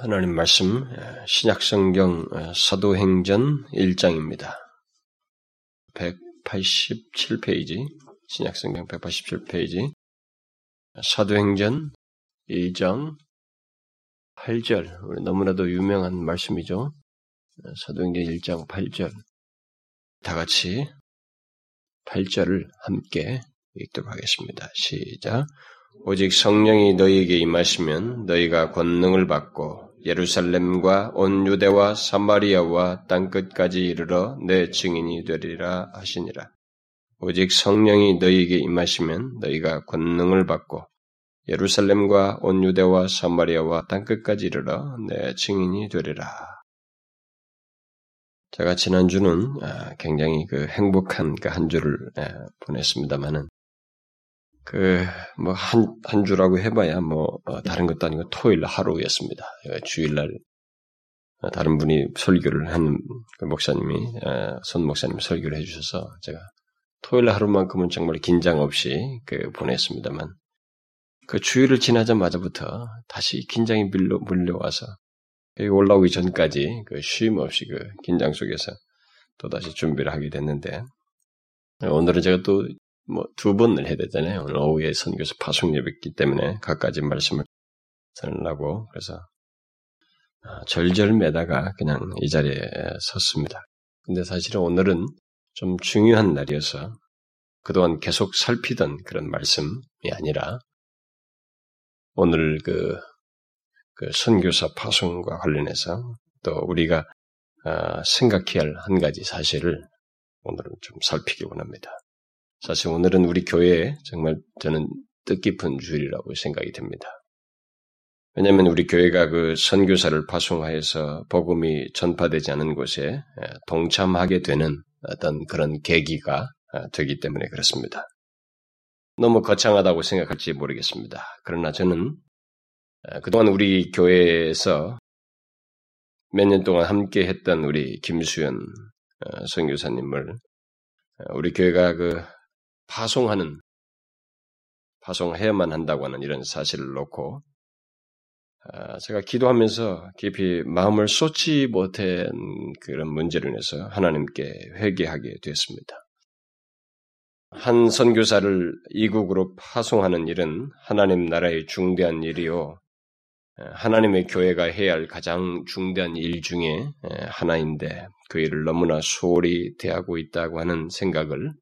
하나님 말씀 신약성경 사도행전 1장입니다. 187페이지 신약성경 187페이지 사도행전 1장 8절 너무나도 유명한 말씀이죠. 사도행전 1장 8절 다 같이 8절을 함께 읽도록 하겠습니다. 시작 오직 성령이 너희에게 임하시면 너희가 권능을 받고 예루살렘과 온 유대와 사마리아와 땅끝까지 이르러 내 증인이 되리라 하시니라. 오직 성령이 너희에게 임하시면 너희가 권능을 받고 예루살렘과 온 유대와 사마리아와 땅끝까지 이르러 내 증인이 되리라. 제가 지난주는 아, 굉장히 그 행복한 그 한 주를 보냈습니다만은 그, 뭐, 한, 한 주라고 해봐야 뭐, 어, 다른 것도 아니고 토요일 하루였습니다. 주일날, 어, 다른 분이 설교를 한, 그 목사님이, 어, 손 목사님 설교를 해주셔서 제가 토요일 하루만큼은 정말 긴장 없이 그 보냈습니다만, 그 주일을 지나자마자부터 다시 긴장이 밀려, 물려와서, 올라오기 전까지 그 쉼 없이 그 긴장 속에서 또다시 준비를 하게 됐는데, 오늘은 제가 또 뭐 두 번을 해야 되잖아요. 오늘 오후에 선교사 파송 예배기 때문에 각가지 말씀을 전하려고 그래서 아, 절절매다가 그냥 이 자리에 섰습니다. 근데 사실은 오늘은 좀 중요한 날이어서 그동안 계속 살피던 그런 말씀이 아니라 오늘 그, 그 선교사 파송과 관련해서 또 우리가 아, 생각해야 할 한 가지 사실을 오늘은 좀 살피기 원합니다. 사실 오늘은 우리 교회에 정말 저는 뜻깊은 주일이라고 생각이 됩니다. 왜냐하면 우리 교회가 그 선교사를 파송하여서 복음이 전파되지 않은 곳에 동참하게 되는 어떤 그런 계기가 되기 때문에 그렇습니다. 너무 거창하다고 생각할지 모르겠습니다. 그러나 저는 그동안 우리 교회에서 몇 년 동안 함께 했던 우리 김수현 어, 선교사님을 우리 교회가 그 파송하는, 파송해야만 한다고 하는 이런 사실을 놓고, 아, 제가 기도하면서 깊이 마음을 쏟지 못한 그런 문제로 인해서 하나님께 회개하게 되었습니다. 한 선교사를 이국으로 파송하는 일은 하나님 나라의 중대한 일이요. 하나님의 교회가 해야 할 가장 중대한 일 중에 하나인데 그 일을 너무나 소홀히 대하고 있다고 하는 생각을 어,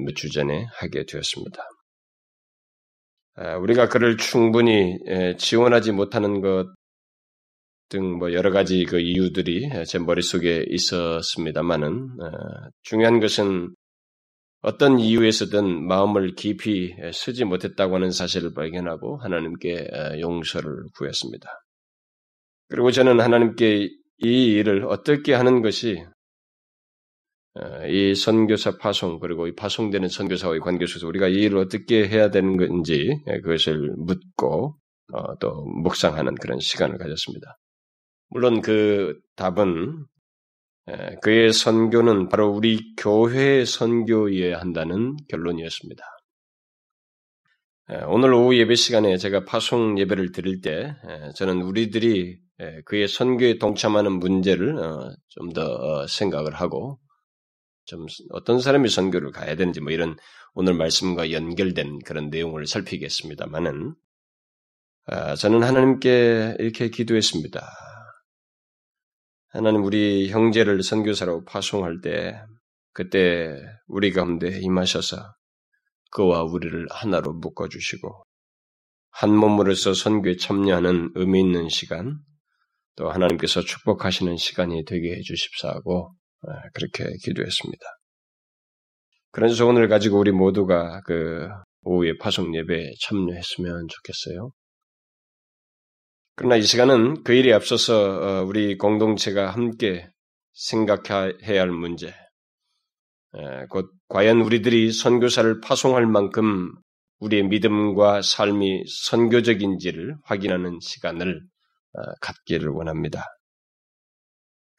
몇 주 전에 하게 되었습니다. 우리가 그를 충분히 지원하지 못하는 것 등 뭐 여러 가지 그 이유들이 제 머릿속에 있었습니다만은 중요한 것은 어떤 이유에서든 마음을 깊이 쓰지 못했다고 하는 사실을 발견하고 하나님께 용서를 구했습니다. 그리고 저는 하나님께 이 일을 어떻게 하는 것이 어, 이 선교사 파송 그리고 이 파송되는 선교사와의 관계 속에서 우리가 이 일을 어떻게 해야 되는 건지 예, 그것을 묻고 어, 또 묵상하는 그런 시간을 가졌습니다. 물론 그 답은 예, 그의 선교는 바로 우리 교회의 선교여야 한다는 결론이었습니다. 예, 오늘 오후 예배 시간에 제가 파송 예배를 드릴 때 저는 우리들이 그의 선교에 동참하는 문제를 어, 좀더 생각을 하고 좀 어떤 사람이 선교를 가야 되는지 뭐 이런 오늘 말씀과 연결된 그런 내용을 살피겠습니다만은 아, 저는 하나님께 이렇게 기도했습니다. 하나님 우리 형제를 선교사로 파송할 때 그때 우리 가운데 임하셔서 그와 우리를 하나로 묶어 주시고 한 몸으로서 선교에 참여하는 의미 있는 시간 또 하나님께서 축복하시는 시간이 되게 해 주십사하고 아, 그렇게 기도했습니다. 그래서 오늘 가지고 우리 모두가 그 오후에 파송 예배에 참여했으면 좋겠어요. 그러나 이 시간은 그 일에 앞서서 어, 우리 공동체가 함께 생각해야 할 문제, 곧 과연 우리들이 선교사를 파송할 만큼 우리의 믿음과 삶이 선교적인지를 확인하는 시간을 어, 갖기를 원합니다.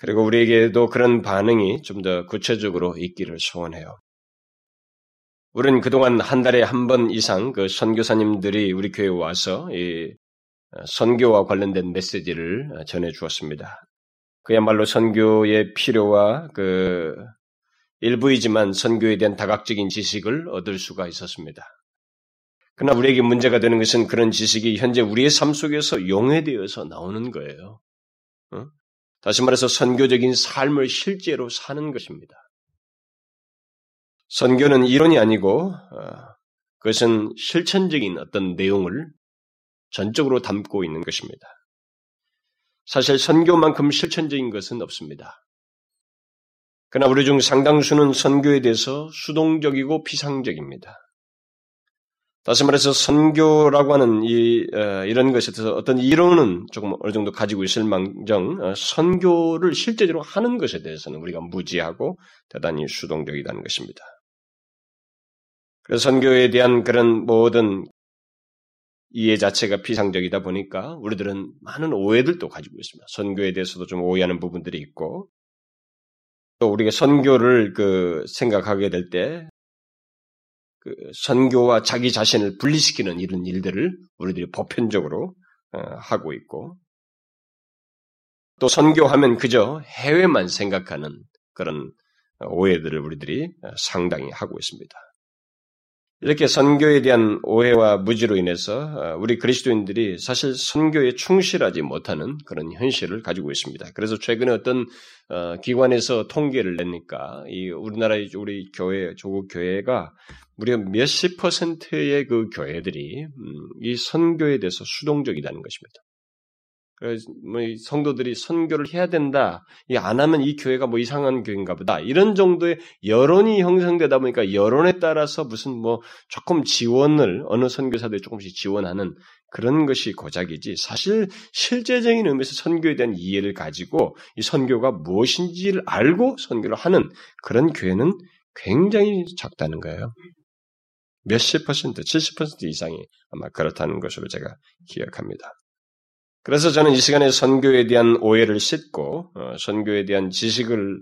그리고 우리에게도 그런 반응이 좀 더 구체적으로 있기를 소원해요. 우리는 그동안 한 달에 한 번 이상 그 선교사님들이 우리 교회에 와서 이 선교와 관련된 메시지를 전해 주었습니다. 그야말로 선교의 필요와 그 일부이지만 선교에 대한 다각적인 지식을 얻을 수가 있었습니다. 그러나 우리에게 문제가 되는 것은 그런 지식이 현재 우리의 삶 속에서 용해되어서 나오는 거예요. 어? 다시 말해서 선교적인 삶을 실제로 사는 것입니다. 선교는 이론이 아니고 어, 그것은 실천적인 어떤 내용을 전적으로 담고 있는 것입니다. 사실 선교만큼 실천적인 것은 없습니다. 그러나 우리 중 상당수는 선교에 대해서 수동적이고 피상적입니다. 다시 말해서 선교라고 하는 이 어, 이런 것에 대해서 어떤 이론은 조금 어느 정도 가지고 있을 망정 어, 선교를 실제적으로 하는 것에 대해서는 우리가 무지하고 대단히 수동적이라는 것입니다. 그래서 선교에 대한 그런 모든 이해 자체가 피상적이다 보니까 우리들은 많은 오해들도 가지고 있습니다. 선교에 대해서도 좀 오해하는 부분들이 있고 또 우리가 선교를 그 생각하게 될 때 그 선교와 자기 자신을 분리시키는 이런 일들을 우리들이 보편적으로 어, 하고 있고 또 선교하면 그저 해외만 생각하는 그런 오해들을 우리들이 상당히 하고 있습니다. 이렇게 선교에 대한 오해와 무지로 인해서 어, 우리 그리스도인들이 사실 선교에 충실하지 못하는 그런 현실을 가지고 있습니다. 그래서 최근에 어떤 어, 기관에서 통계를 내니까 이 우리나라의 우리 교회 조국 교회가 무려 몇십 퍼센트의 그 교회들이 음, 이 선교에 대해서 수동적이라는 것입니다. 뭐 성도들이 선교를 해야 된다. 안 하면 이 교회가 뭐 이상한 교회인가 보다. 이런 정도의 여론이 형성되다 보니까 여론에 따라서 무슨 뭐 조금 지원을 어느 선교사들이 조금씩 지원하는 그런 것이 고작이지 사실 실제적인 의미에서 선교에 대한 이해를 가지고 이 선교가 무엇인지를 알고 선교를 하는 그런 교회는 굉장히 작다는 거예요. 몇십 퍼센트, 70% 이상이 아마 그렇다는 것으로 제가 기억합니다. 그래서 저는 이 시간에 선교에 대한 오해를 씻고 어, 선교에 대한 지식을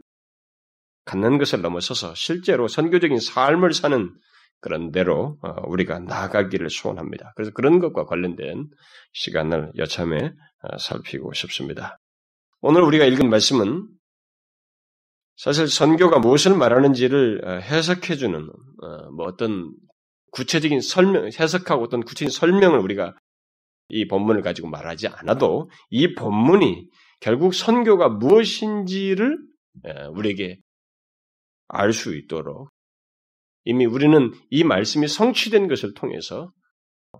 갖는 것을 넘어서서 실제로 선교적인 삶을 사는 그런 대로 어, 우리가 나아가기를 소원합니다. 그래서 그런 것과 관련된 시간을 여참에 어, 살피고 싶습니다. 오늘 우리가 읽은 말씀은 사실 선교가 무엇을 말하는지를 해석해주는 뭐 어떤 구체적인 설명, 해석하고 어떤 구체적인 설명을 우리가 이 본문을 가지고 말하지 않아도 이 본문이 결국 선교가 무엇인지를 우리에게 알 수 있도록 이미 우리는 이 말씀이 성취된 것을 통해서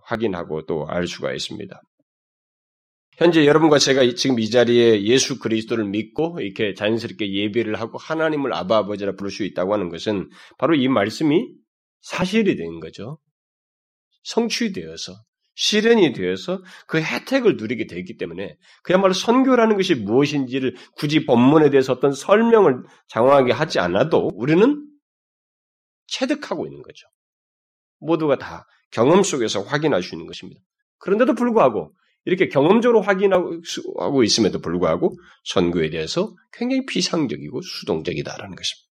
확인하고 또 알 수가 있습니다. 현재 여러분과 제가 지금 이 자리에 예수 그리스도를 믿고 이렇게 자연스럽게 예배를 하고 하나님을 아바 아버지라 부를 수 있다고 하는 것은 바로 이 말씀이 사실이 된 거죠. 성취되어서 실현이 되어서 그 혜택을 누리게 되기 때문에 그야말로 선교라는 것이 무엇인지를 굳이 본문에 대해서 어떤 설명을 장황하게 하지 않아도 우리는 체득하고 있는 거죠. 모두가 다 경험 속에서 확인할 수 있는 것입니다. 그런데도 불구하고 이렇게 경험적으로 확인하고 있음에도 불구하고 선교에 대해서 굉장히 비상적이고 수동적이다라는 것입니다.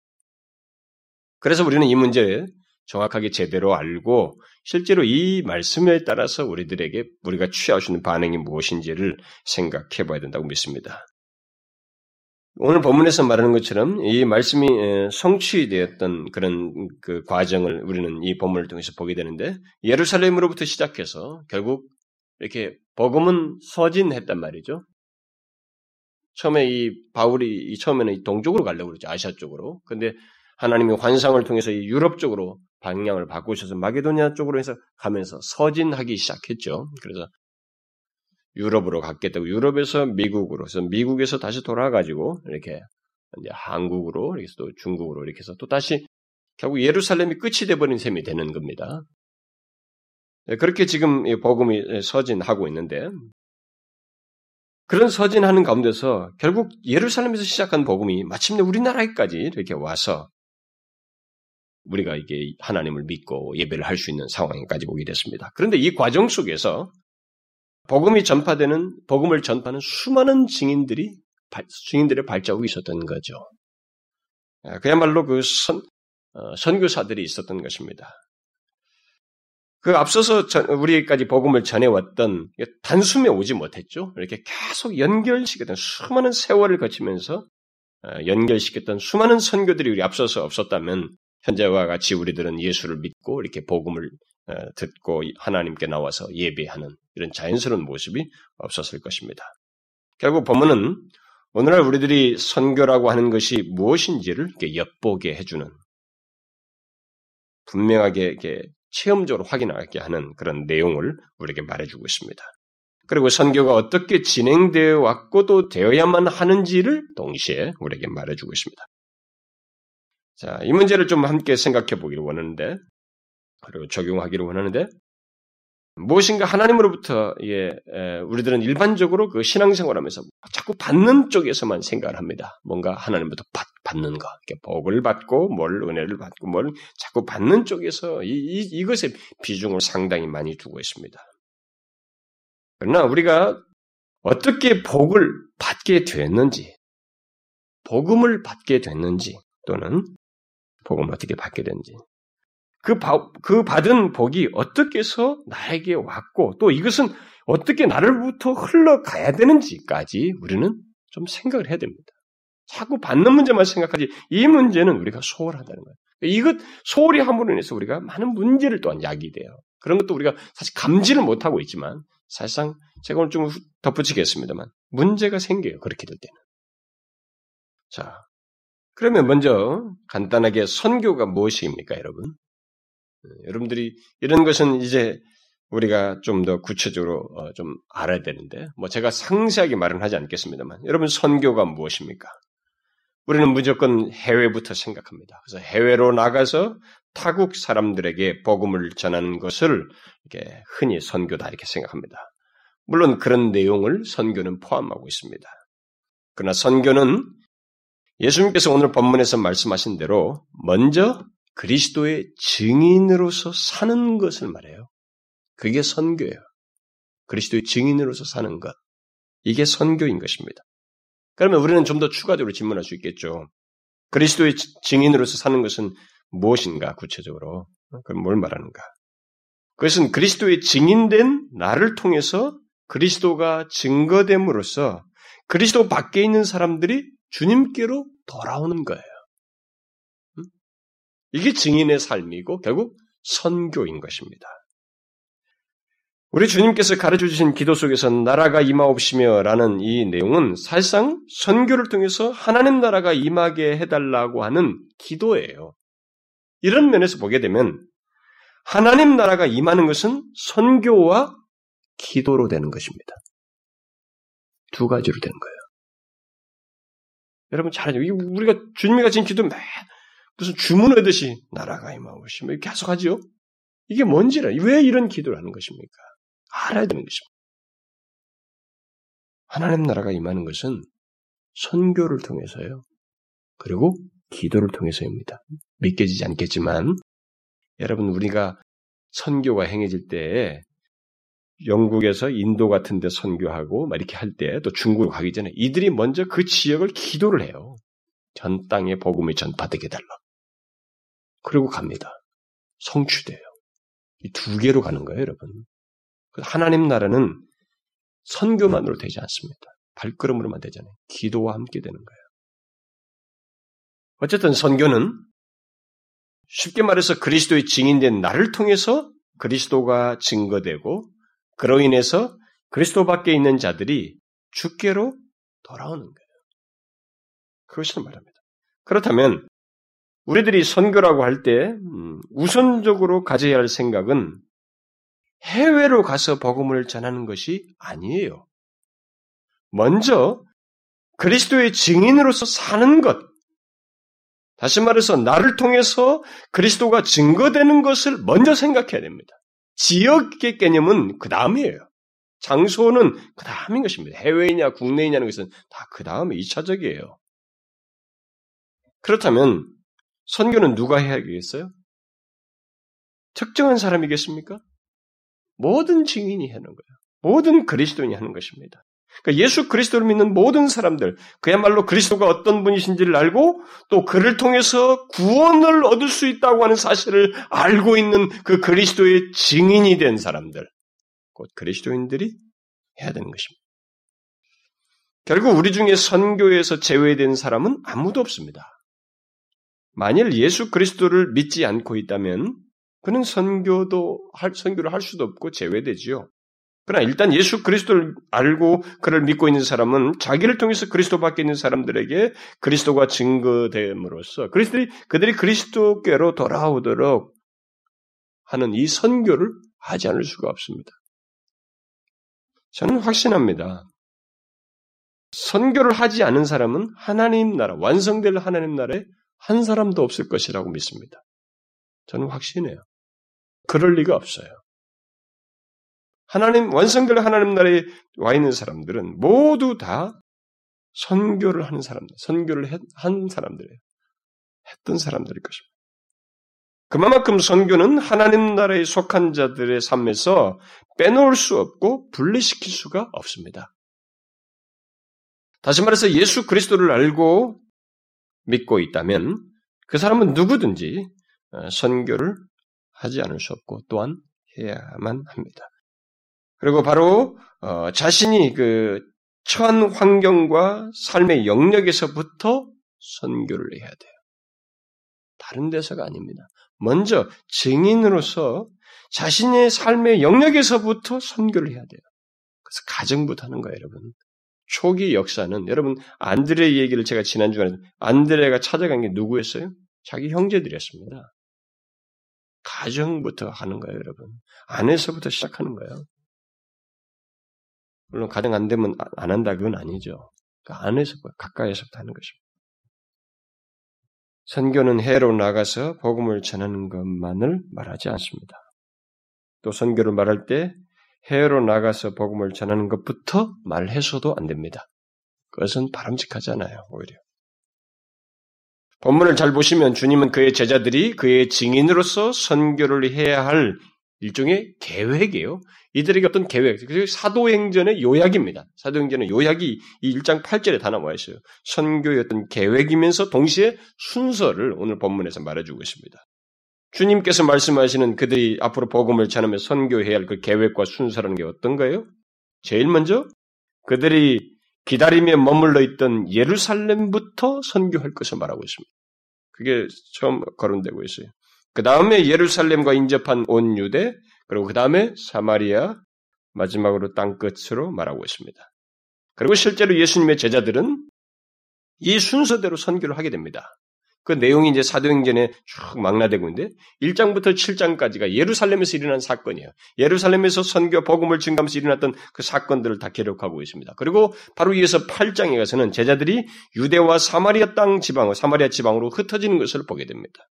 그래서 우리는 이 문제에 정확하게 제대로 알고 실제로 이 말씀에 따라서 우리들에게 우리가 취할 수 있는 반응이 무엇인지를 생각해 봐야 된다고 믿습니다. 오늘 본문에서 말하는 것처럼 이 말씀이 성취되었던 그런 그 과정을 우리는 이 본문을 통해서 보게 되는데 예루살렘으로부터 시작해서 결국 이렇게 복음은 서진했단 말이죠. 처음에 이 바울이 처음에는 동쪽으로 가려고 그러죠. 아시아 쪽으로. 근데 하나님이 환상을 통해서 이 유럽 쪽으로 방향을 바꾸셔서 마게도니아 쪽으로 해서 가면서 서진하기 시작했죠. 그래서 유럽으로 갔겠다고 유럽에서 미국으로 그래서 미국에서 다시 돌아가지고 이렇게 이제 한국으로 이렇게 또 중국으로 이렇게 해서 또 다시 결국 예루살렘이 끝이 돼버린 셈이 되는 겁니다. 네, 그렇게 지금 복음이 서진하고 있는데 그런 서진하는 가운데서 결국 예루살렘에서 시작한 복음이 마침내 우리나라에까지 이렇게 와서 우리가 이게 하나님을 믿고 예배를 할 수 있는 상황에까지 오게 됐습니다. 그런데 이 과정 속에서 복음이 전파되는 복음을 전파하는 수많은 증인들이 증인들의 발자국이 있었던 거죠. 아, 그야말로 그 선, 어, 선교사들이 있었던 것입니다. 그 앞서서 우리까지 복음을 전해왔던 단숨에 오지 못했죠. 이렇게 계속 연결시켰던 수많은 세월을 거치면서 어, 연결시켰던 수많은 선교들이 우리 앞서서 없었다면 현재와 같이 우리들은 예수를 믿고 이렇게 복음을 어, 듣고 하나님께 나와서 예배하는 이런 자연스러운 모습이 없었을 것입니다. 결국 본문은 오늘날 우리들이 선교라고 하는 것이 무엇인지를 이렇게 엿보게 해주는 분명하게 이렇게 체험적으로 확인하게 하는 그런 내용을 우리에게 말해주고 있습니다. 그리고 선교가 어떻게 진행되어 왔고 또 되어야만 하는지를 동시에 우리에게 말해주고 있습니다. 자, 이 문제를 좀 함께 생각해 보기를 원하는데, 그리고 적용하기를 원하는데, 무엇인가 하나님으로부터 예, 우리들은 일반적으로 그 신앙생활하면서 자꾸 받는 쪽에서만 생각을 합니다. 뭔가 하나님부터 받, 받는 거, 복을 받고 뭘 은혜를 받고 뭘 자꾸 받는 쪽에서 이, 이, 이것에 비중을 상당히 많이 두고 있습니다. 그러나 우리가 어떻게 복을 받게 됐는지, 복음을 받게 됐는지 또는 복음을 어떻게 받게 된지 그, 바, 그 받은 복이 어떻게 해서 나에게 왔고 또 이것은 어떻게 나를부터 흘러가야 되는지까지 우리는 좀 생각을 해야 됩니다. 자꾸 받는 문제만 생각하지 이 문제는 우리가 소홀하다는 거예요. 이것 소홀히 함으로 인해서 우리가 많은 문제를 또한 야기돼요. 그런 것도 우리가 사실 감지를 못하고 있지만 사실상 제가 오늘 좀 덧붙이겠습니다만 문제가 생겨요. 그렇게 될 때는. 자, 그러면 먼저 간단하게 선교가 무엇입니까, 여러분? 여러분들이 이런 것은 이제 우리가 좀 더 구체적으로 어, 좀 알아야 되는데, 뭐 제가 상세하게 말은 하지 않겠습니다만, 여러분 선교가 무엇입니까? 우리는 무조건 해외부터 생각합니다. 그래서 해외로 나가서 타국 사람들에게 복음을 전하는 것을 이렇게 흔히 선교다 이렇게 생각합니다. 물론 그런 내용을 선교는 포함하고 있습니다. 그러나 선교는 예수님께서 오늘 본문에서 말씀하신 대로 먼저 그리스도의 증인으로서 사는 것을 말해요. 그게 선교예요. 그리스도의 증인으로서 사는 것. 이게 선교인 것입니다. 그러면 우리는 좀 더 추가적으로 질문할 수 있겠죠. 그리스도의 증인으로서 사는 것은 무엇인가, 구체적으로? 그럼 뭘 말하는가? 그것은 그리스도의 증인된 나를 통해서 그리스도가 증거됨으로써 그리스도 밖에 있는 사람들이 주님께로 돌아오는 거예요. 이게 증인의 삶이고 결국 선교인 것입니다. 우리 주님께서 가르쳐 주신 기도 속에서 나라가 임하옵시며 라는 이 내용은 사실상 선교를 통해서 하나님 나라가 임하게 해달라고 하는 기도예요. 이런 면에서 보게 되면 하나님 나라가 임하는 것은 선교와 기도로 되는 것입니다. 두 가지로 되는 거예요. 여러분 잘 알죠. 우리가 주님이 가진 기도 매 무슨 주문하듯이 나라가 임하옵시며 계속 하죠. 이게 뭔지를 왜 이런 기도를 하는 것입니까? 알아야 되는 것입니다. 하나님 나라가 임하는 것은 선교를 통해서요. 그리고 기도를 통해서입니다. 믿겨지지 않겠지만 여러분 우리가 선교가 행해질 때 영국에서 인도 같은 데 선교하고 막 이렇게 할 때 또 중국으로 가기 전에 이들이 먼저 그 지역을 기도를 해요. 전 땅에 복음이 전파되게 달라. 그리고 갑니다. 성취돼요. 이 두 개로 가는 거예요, 여러분. 그 하나님 나라는 선교만으로 되지 않습니다. 발걸음으로만 되잖아요. 기도와 함께 되는 거예요. 어쨌든 선교는 쉽게 말해서 그리스도의 증인된 나를 통해서 그리스도가 증거되고 그로 인해서 그리스도 밖에 있는 자들이 주께로 돌아오는 거예요. 그것을 말합니다. 그렇다면 우리들이 선교라고 할때 음, 우선적으로 가져야 할 생각은 해외로 가서 복음을 전하는 것이 아니에요. 먼저 그리스도의 증인으로서 사는 것, 다시 말해서 나를 통해서 그리스도가 증거되는 것을 먼저 생각해야 됩니다. 지역의 개념은 그 다음이에요. 장소는 그 다음인 것입니다. 해외이냐 국내이냐는 것은 다 그 다음에 2차적이에요. 그렇다면 선교는 누가 해야겠어요? 특정한 사람이겠습니까? 모든 증인이 하는 거예요. 모든 그리스도인이 하는 것입니다. 그러니까 예수 그리스도를 믿는 모든 사람들, 그야말로 그리스도가 어떤 분이신지를 알고 또 그를 통해서 구원을 얻을 수 있다고 하는 사실을 알고 있는 그 그리스도의 증인이 된 사람들, 곧 그리스도인들이 해야 되는 것입니다. 결국 우리 중에 선교에서 제외된 사람은 아무도 없습니다. 만일 예수 그리스도를 믿지 않고 있다면 그는 선교도 할 선교를 할 수도 없고 제외되지요. 그러나 일단 예수 그리스도를 알고 그를 믿고 있는 사람은 자기를 통해서 그리스도 밖에 있는 사람들에게 그리스도가 증거됨으로써 그리스도들이 그들이 그리스도께로 돌아오도록 하는 이 선교를 하지 않을 수가 없습니다. 저는 확신합니다. 선교를 하지 않은 사람은 하나님 나라, 완성될 하나님 나라에 한 사람도 없을 것이라고 믿습니다. 저는 확신해요. 그럴 리가 없어요. 하나님, 완성될 하나님 나라에 와 있는 사람들은 모두 다 선교를 하는 사람들, 선교를 한 사람들이에요. 했던 사람들일 것입니다. 그만큼 선교는 하나님 나라에 속한 자들의 삶에서 빼놓을 수 없고 분리시킬 수가 없습니다. 다시 말해서 예수 그리스도를 알고 믿고 있다면 그 사람은 누구든지 어, 선교를 하지 않을 수 없고 또한 해야만 합니다. 그리고 바로 어, 자신이 그 처한 환경과 삶의 영역에서부터 선교를 해야 돼요. 다른 데서가 아닙니다. 먼저 증인으로서 자신의 삶의 영역에서부터 선교를 해야 돼요. 그래서 가정부터 하는 거예요, 여러분. 초기 역사는 여러분 안드레 얘기를 제가 지난 주간에 안드레가 찾아간 게 누구였어요? 자기 형제들이었습니다. 가정부터 하는 거예요, 여러분. 안에서부터 시작하는 거예요. 물론 가정 안 되면 안 한다 그건 아니죠. 그 안에서 가까이에서부터 하는 것입니다. 선교는 해로 나가서 복음을 전하는 것만을 말하지 않습니다. 또 선교를 말할 때 해외로 나가서 복음을 전하는 것부터 말해서도 안 됩니다. 그것은 바람직하지 않아요, 오히려. 본문을 잘 보시면 주님은 그의 제자들이 그의 증인으로서 선교를 해야 할 일종의 계획이에요. 이들에게 어떤 계획, 사도행전의 요약입니다. 사도행전의 요약이 이 1장 8절에 다 나와 있어요. 선교의 어떤 계획이면서 동시에 순서를 오늘 본문에서 말해주고 있습니다. 주님께서 말씀하시는 그들이 앞으로 복음을 전하며 선교해야 할 그 계획과 순서라는 게 어떤 거예요? 제일 먼저 그들이 기다리며 머물러 있던 예루살렘부터 선교할 것을 말하고 있습니다. 그게 처음 거론되고 있어요. 그 다음에 예루살렘과 인접한 온 유대, 그리고 그 다음에 사마리아, 마지막으로 땅 끝으로 말하고 있습니다. 그리고 실제로 예수님의 제자들은 이 순서대로 선교를 하게 됩니다. 그 내용이 이제 사도행전에 쭉 망라되고 있는데 1장부터 7장까지가 예루살렘에서 일어난 사건이에요. 예루살렘에서 선교 복음을 증가하면서 일어났던 그 사건들을 다 기록하고 있습니다. 그리고 바로 이어서 8장에 가서는 제자들이 유대와 사마리아 땅 지방, 사마리아 지방으로 흩어지는 것을 보게 됩니다.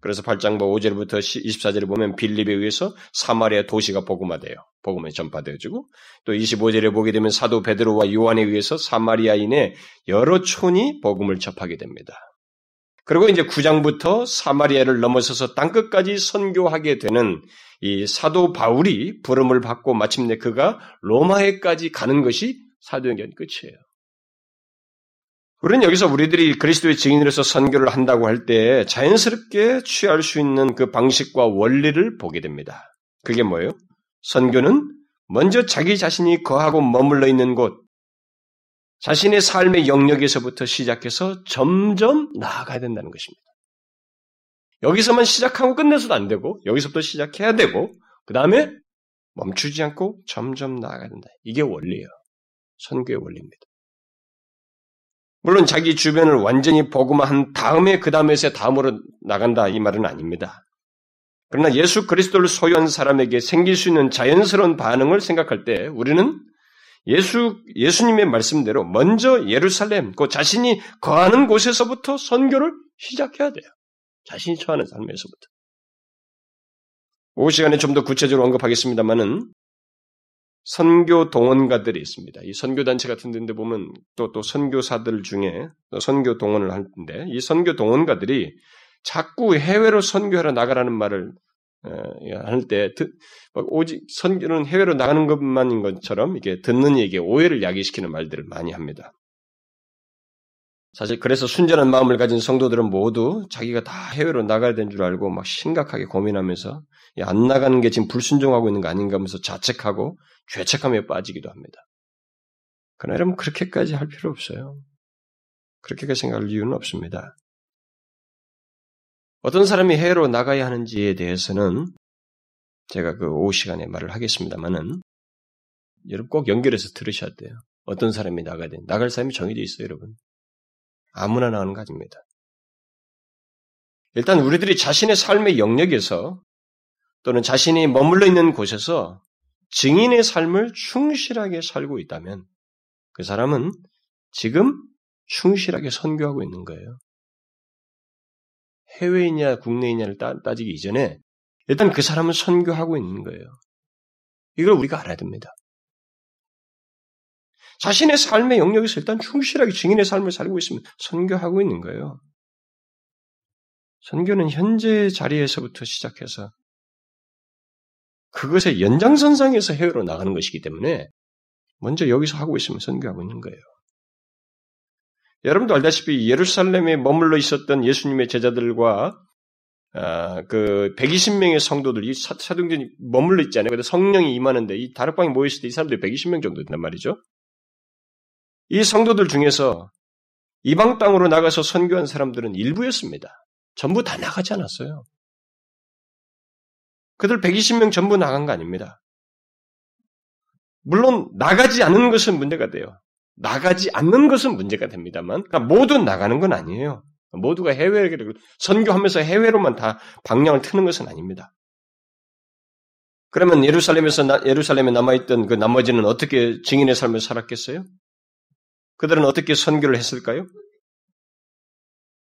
그래서 8장 5절부터 뭐 24절에 보면 빌립에 의해서 사마리아 도시가 복음화돼요. 복음에 전파되어지고 또 25절에 보게 되면 사도 베드로와 요한에 의해서 사마리아인의 여러 촌이 복음을 접하게 됩니다. 그리고 이제 9장부터 사마리아를 넘어서서 땅끝까지 선교하게 되는 이 사도 바울이 부름을 받고 마침내 그가 로마에까지 가는 것이 사도행전 끝이에요. 우리는 여기서 우리들이 그리스도의 증인으로서 선교를 한다고 할 때 자연스럽게 취할 수 있는 그 방식과 원리를 보게 됩니다. 그게 뭐예요? 선교는 먼저 자기 자신이 거하고 머물러 있는 곳, 자신의 삶의 영역에서부터 시작해서 점점 나아가야 된다는 것입니다. 여기서만 시작하고 끝내서도 안 되고, 여기서부터 시작해야 되고, 그 다음에 멈추지 않고 점점 나아가야 된다. 이게 원리예요. 선교의 원리입니다. 물론 자기 주변을 완전히 복음화한 다음에 그 다음에서 다음으로 나간다 이 말은 아닙니다. 그러나 예수 그리스도를 소유한 사람에게 생길 수 있는 자연스러운 반응을 생각할 때 우리는 예수, 예수님의 말씀대로 먼저 예루살렘, 그 자신이 거하는 곳에서부터 선교를 시작해야 돼요. 자신이 처하는 삶에서부터. 오후 시간에 좀 더 구체적으로 언급하겠습니다만은 선교 동원가들이 있습니다. 이 선교 단체 같은 데 보면 또 또 선교사들 중에 선교 동원을 하는데 이 선교 동원가들이 자꾸 해외로 선교하러 나가라는 말을 할 때 오직 선교는 해외로 나가는 것만인 것처럼 이게 듣는 이에게 오해를 야기시키는 말들을 많이 합니다. 사실 그래서 순전한 마음을 가진 성도들은 모두 자기가 다 해외로 나가야 되는 줄 알고 막 심각하게 고민하면서 안 나가는 게 지금 불순종하고 있는 거 아닌가 하면서 자책하고 죄책감에 빠지기도 합니다. 그러나 여러분 그렇게까지 할 필요 없어요. 그렇게까지 생각할 이유는 없습니다. 어떤 사람이 해외로 나가야 하는지에 대해서는 제가 그 오후 시간에 말을 하겠습니다만은 여러분 꼭 연결해서 들으셔야 돼요. 어떤 사람이 나가야 돼. 나갈 사람이 정해져 있어요, 여러분. 아무나 나가는 거 아닙니다. 일단 우리들이 자신의 삶의 영역에서 또는 자신이 머물러 있는 곳에서 증인의 삶을 충실하게 살고 있다면 그 사람은 지금 충실하게 선교하고 있는 거예요. 해외이냐 국내이냐를 따, 따지기 이전에 일단 그 사람은 선교하고 있는 거예요. 이걸 우리가 알아야 됩니다. 자신의 삶의 영역에서 일단 충실하게 증인의 삶을 살고 있으면 선교하고 있는 거예요. 선교는 현재 자리에서부터 시작해서 그것의 연장선상에서 해외로 나가는 것이기 때문에 먼저 여기서 하고 있으면 선교하고 있는 거예요. 여러분도 알다시피 예루살렘에 머물러 있었던 예수님의 제자들과 아, 그 120명의 성도들이 사도행전이 머물러 있잖아요. 근데 성령이 임하는데 이 다락방에 모여 있을 때 이 사람들이 120명 정도 된단 말이죠. 이 성도들 중에서 이방 땅으로 나가서 선교한 사람들은 일부였습니다. 전부 다 나가지 않았어요. 그들 120명 전부 나간 거 아닙니다. 물론 나가지 않는 것은 문제가 돼요. 나가지 않는 것은 문제가 됩니다만, 그러니까 모두 나가는 건 아니에요. 모두가 해외를 선교하면서 해외로만 다 방향을 트는 것은 아닙니다. 그러면 예루살렘에서 예루살렘에 남아있던 그 나머지는 어떻게 증인의 삶을 살았겠어요? 그들은 어떻게 선교를 했을까요?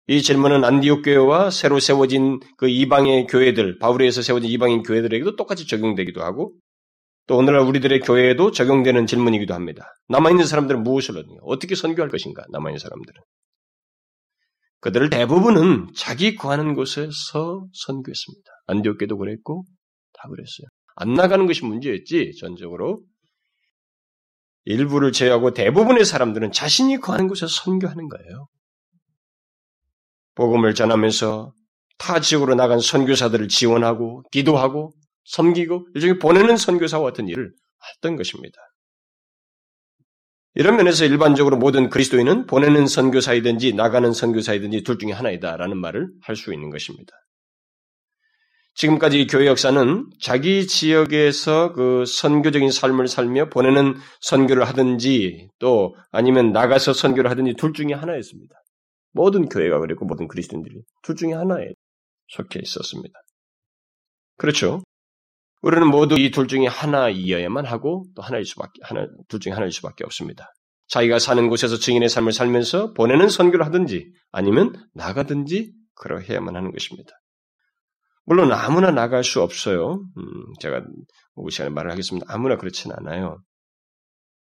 이 질문은 안디옥 교회와 새로 세워진 그 이방의 교회들, 바울에서 세워진 이방인 교회들에게도 똑같이 적용되기도 하고, 또 오늘날 우리들의 교회에도 적용되는 질문이기도 합니다. 남아있는 사람들은 무엇을 얻느냐? 어떻게 선교할 것인가? 남아있는 사람들은. 그들을 대부분은 자기 구하는 곳에서 선교했습니다. 안디옥교도 그랬고, 다 그랬어요. 안 나가는 것이 문제였지, 전적으로. 일부를 제외하고 대부분의 사람들은 자신이 구하는 곳에서 선교하는 거예요. 복음을 전하면서 타 지역으로 나간 선교사들을 지원하고 기도하고 섬기고 일종의 보내는 선교사와 같은 일을 했던 것입니다. 이런 면에서 일반적으로 모든 그리스도인은 보내는 선교사이든지 나가는 선교사이든지 둘 중에 하나이다라는 말을 할 수 있는 것입니다. 지금까지 교회 역사는 자기 지역에서 그 선교적인 삶을 살며 보내는 선교를 하든지 또 아니면 나가서 선교를 하든지 둘 중에 하나였습니다. 모든 교회가 그랬고 모든 그리스도인들이 둘 중에 하나에 속해 있었습니다. 그렇죠? 우리는 모두 이 둘 중에 하나이어야만 하고 또 하나일 수밖에 하나 둘 중에 하나일 수밖에 없습니다. 자기가 사는 곳에서 증인의 삶을 살면서 보내는 선교를 하든지 아니면 나가든지 그러해야만 하는 것입니다. 물론 아무나 나갈 수 없어요. 음, 제가 오후 시간에 말을 하겠습니다. 아무나 그렇진 않아요.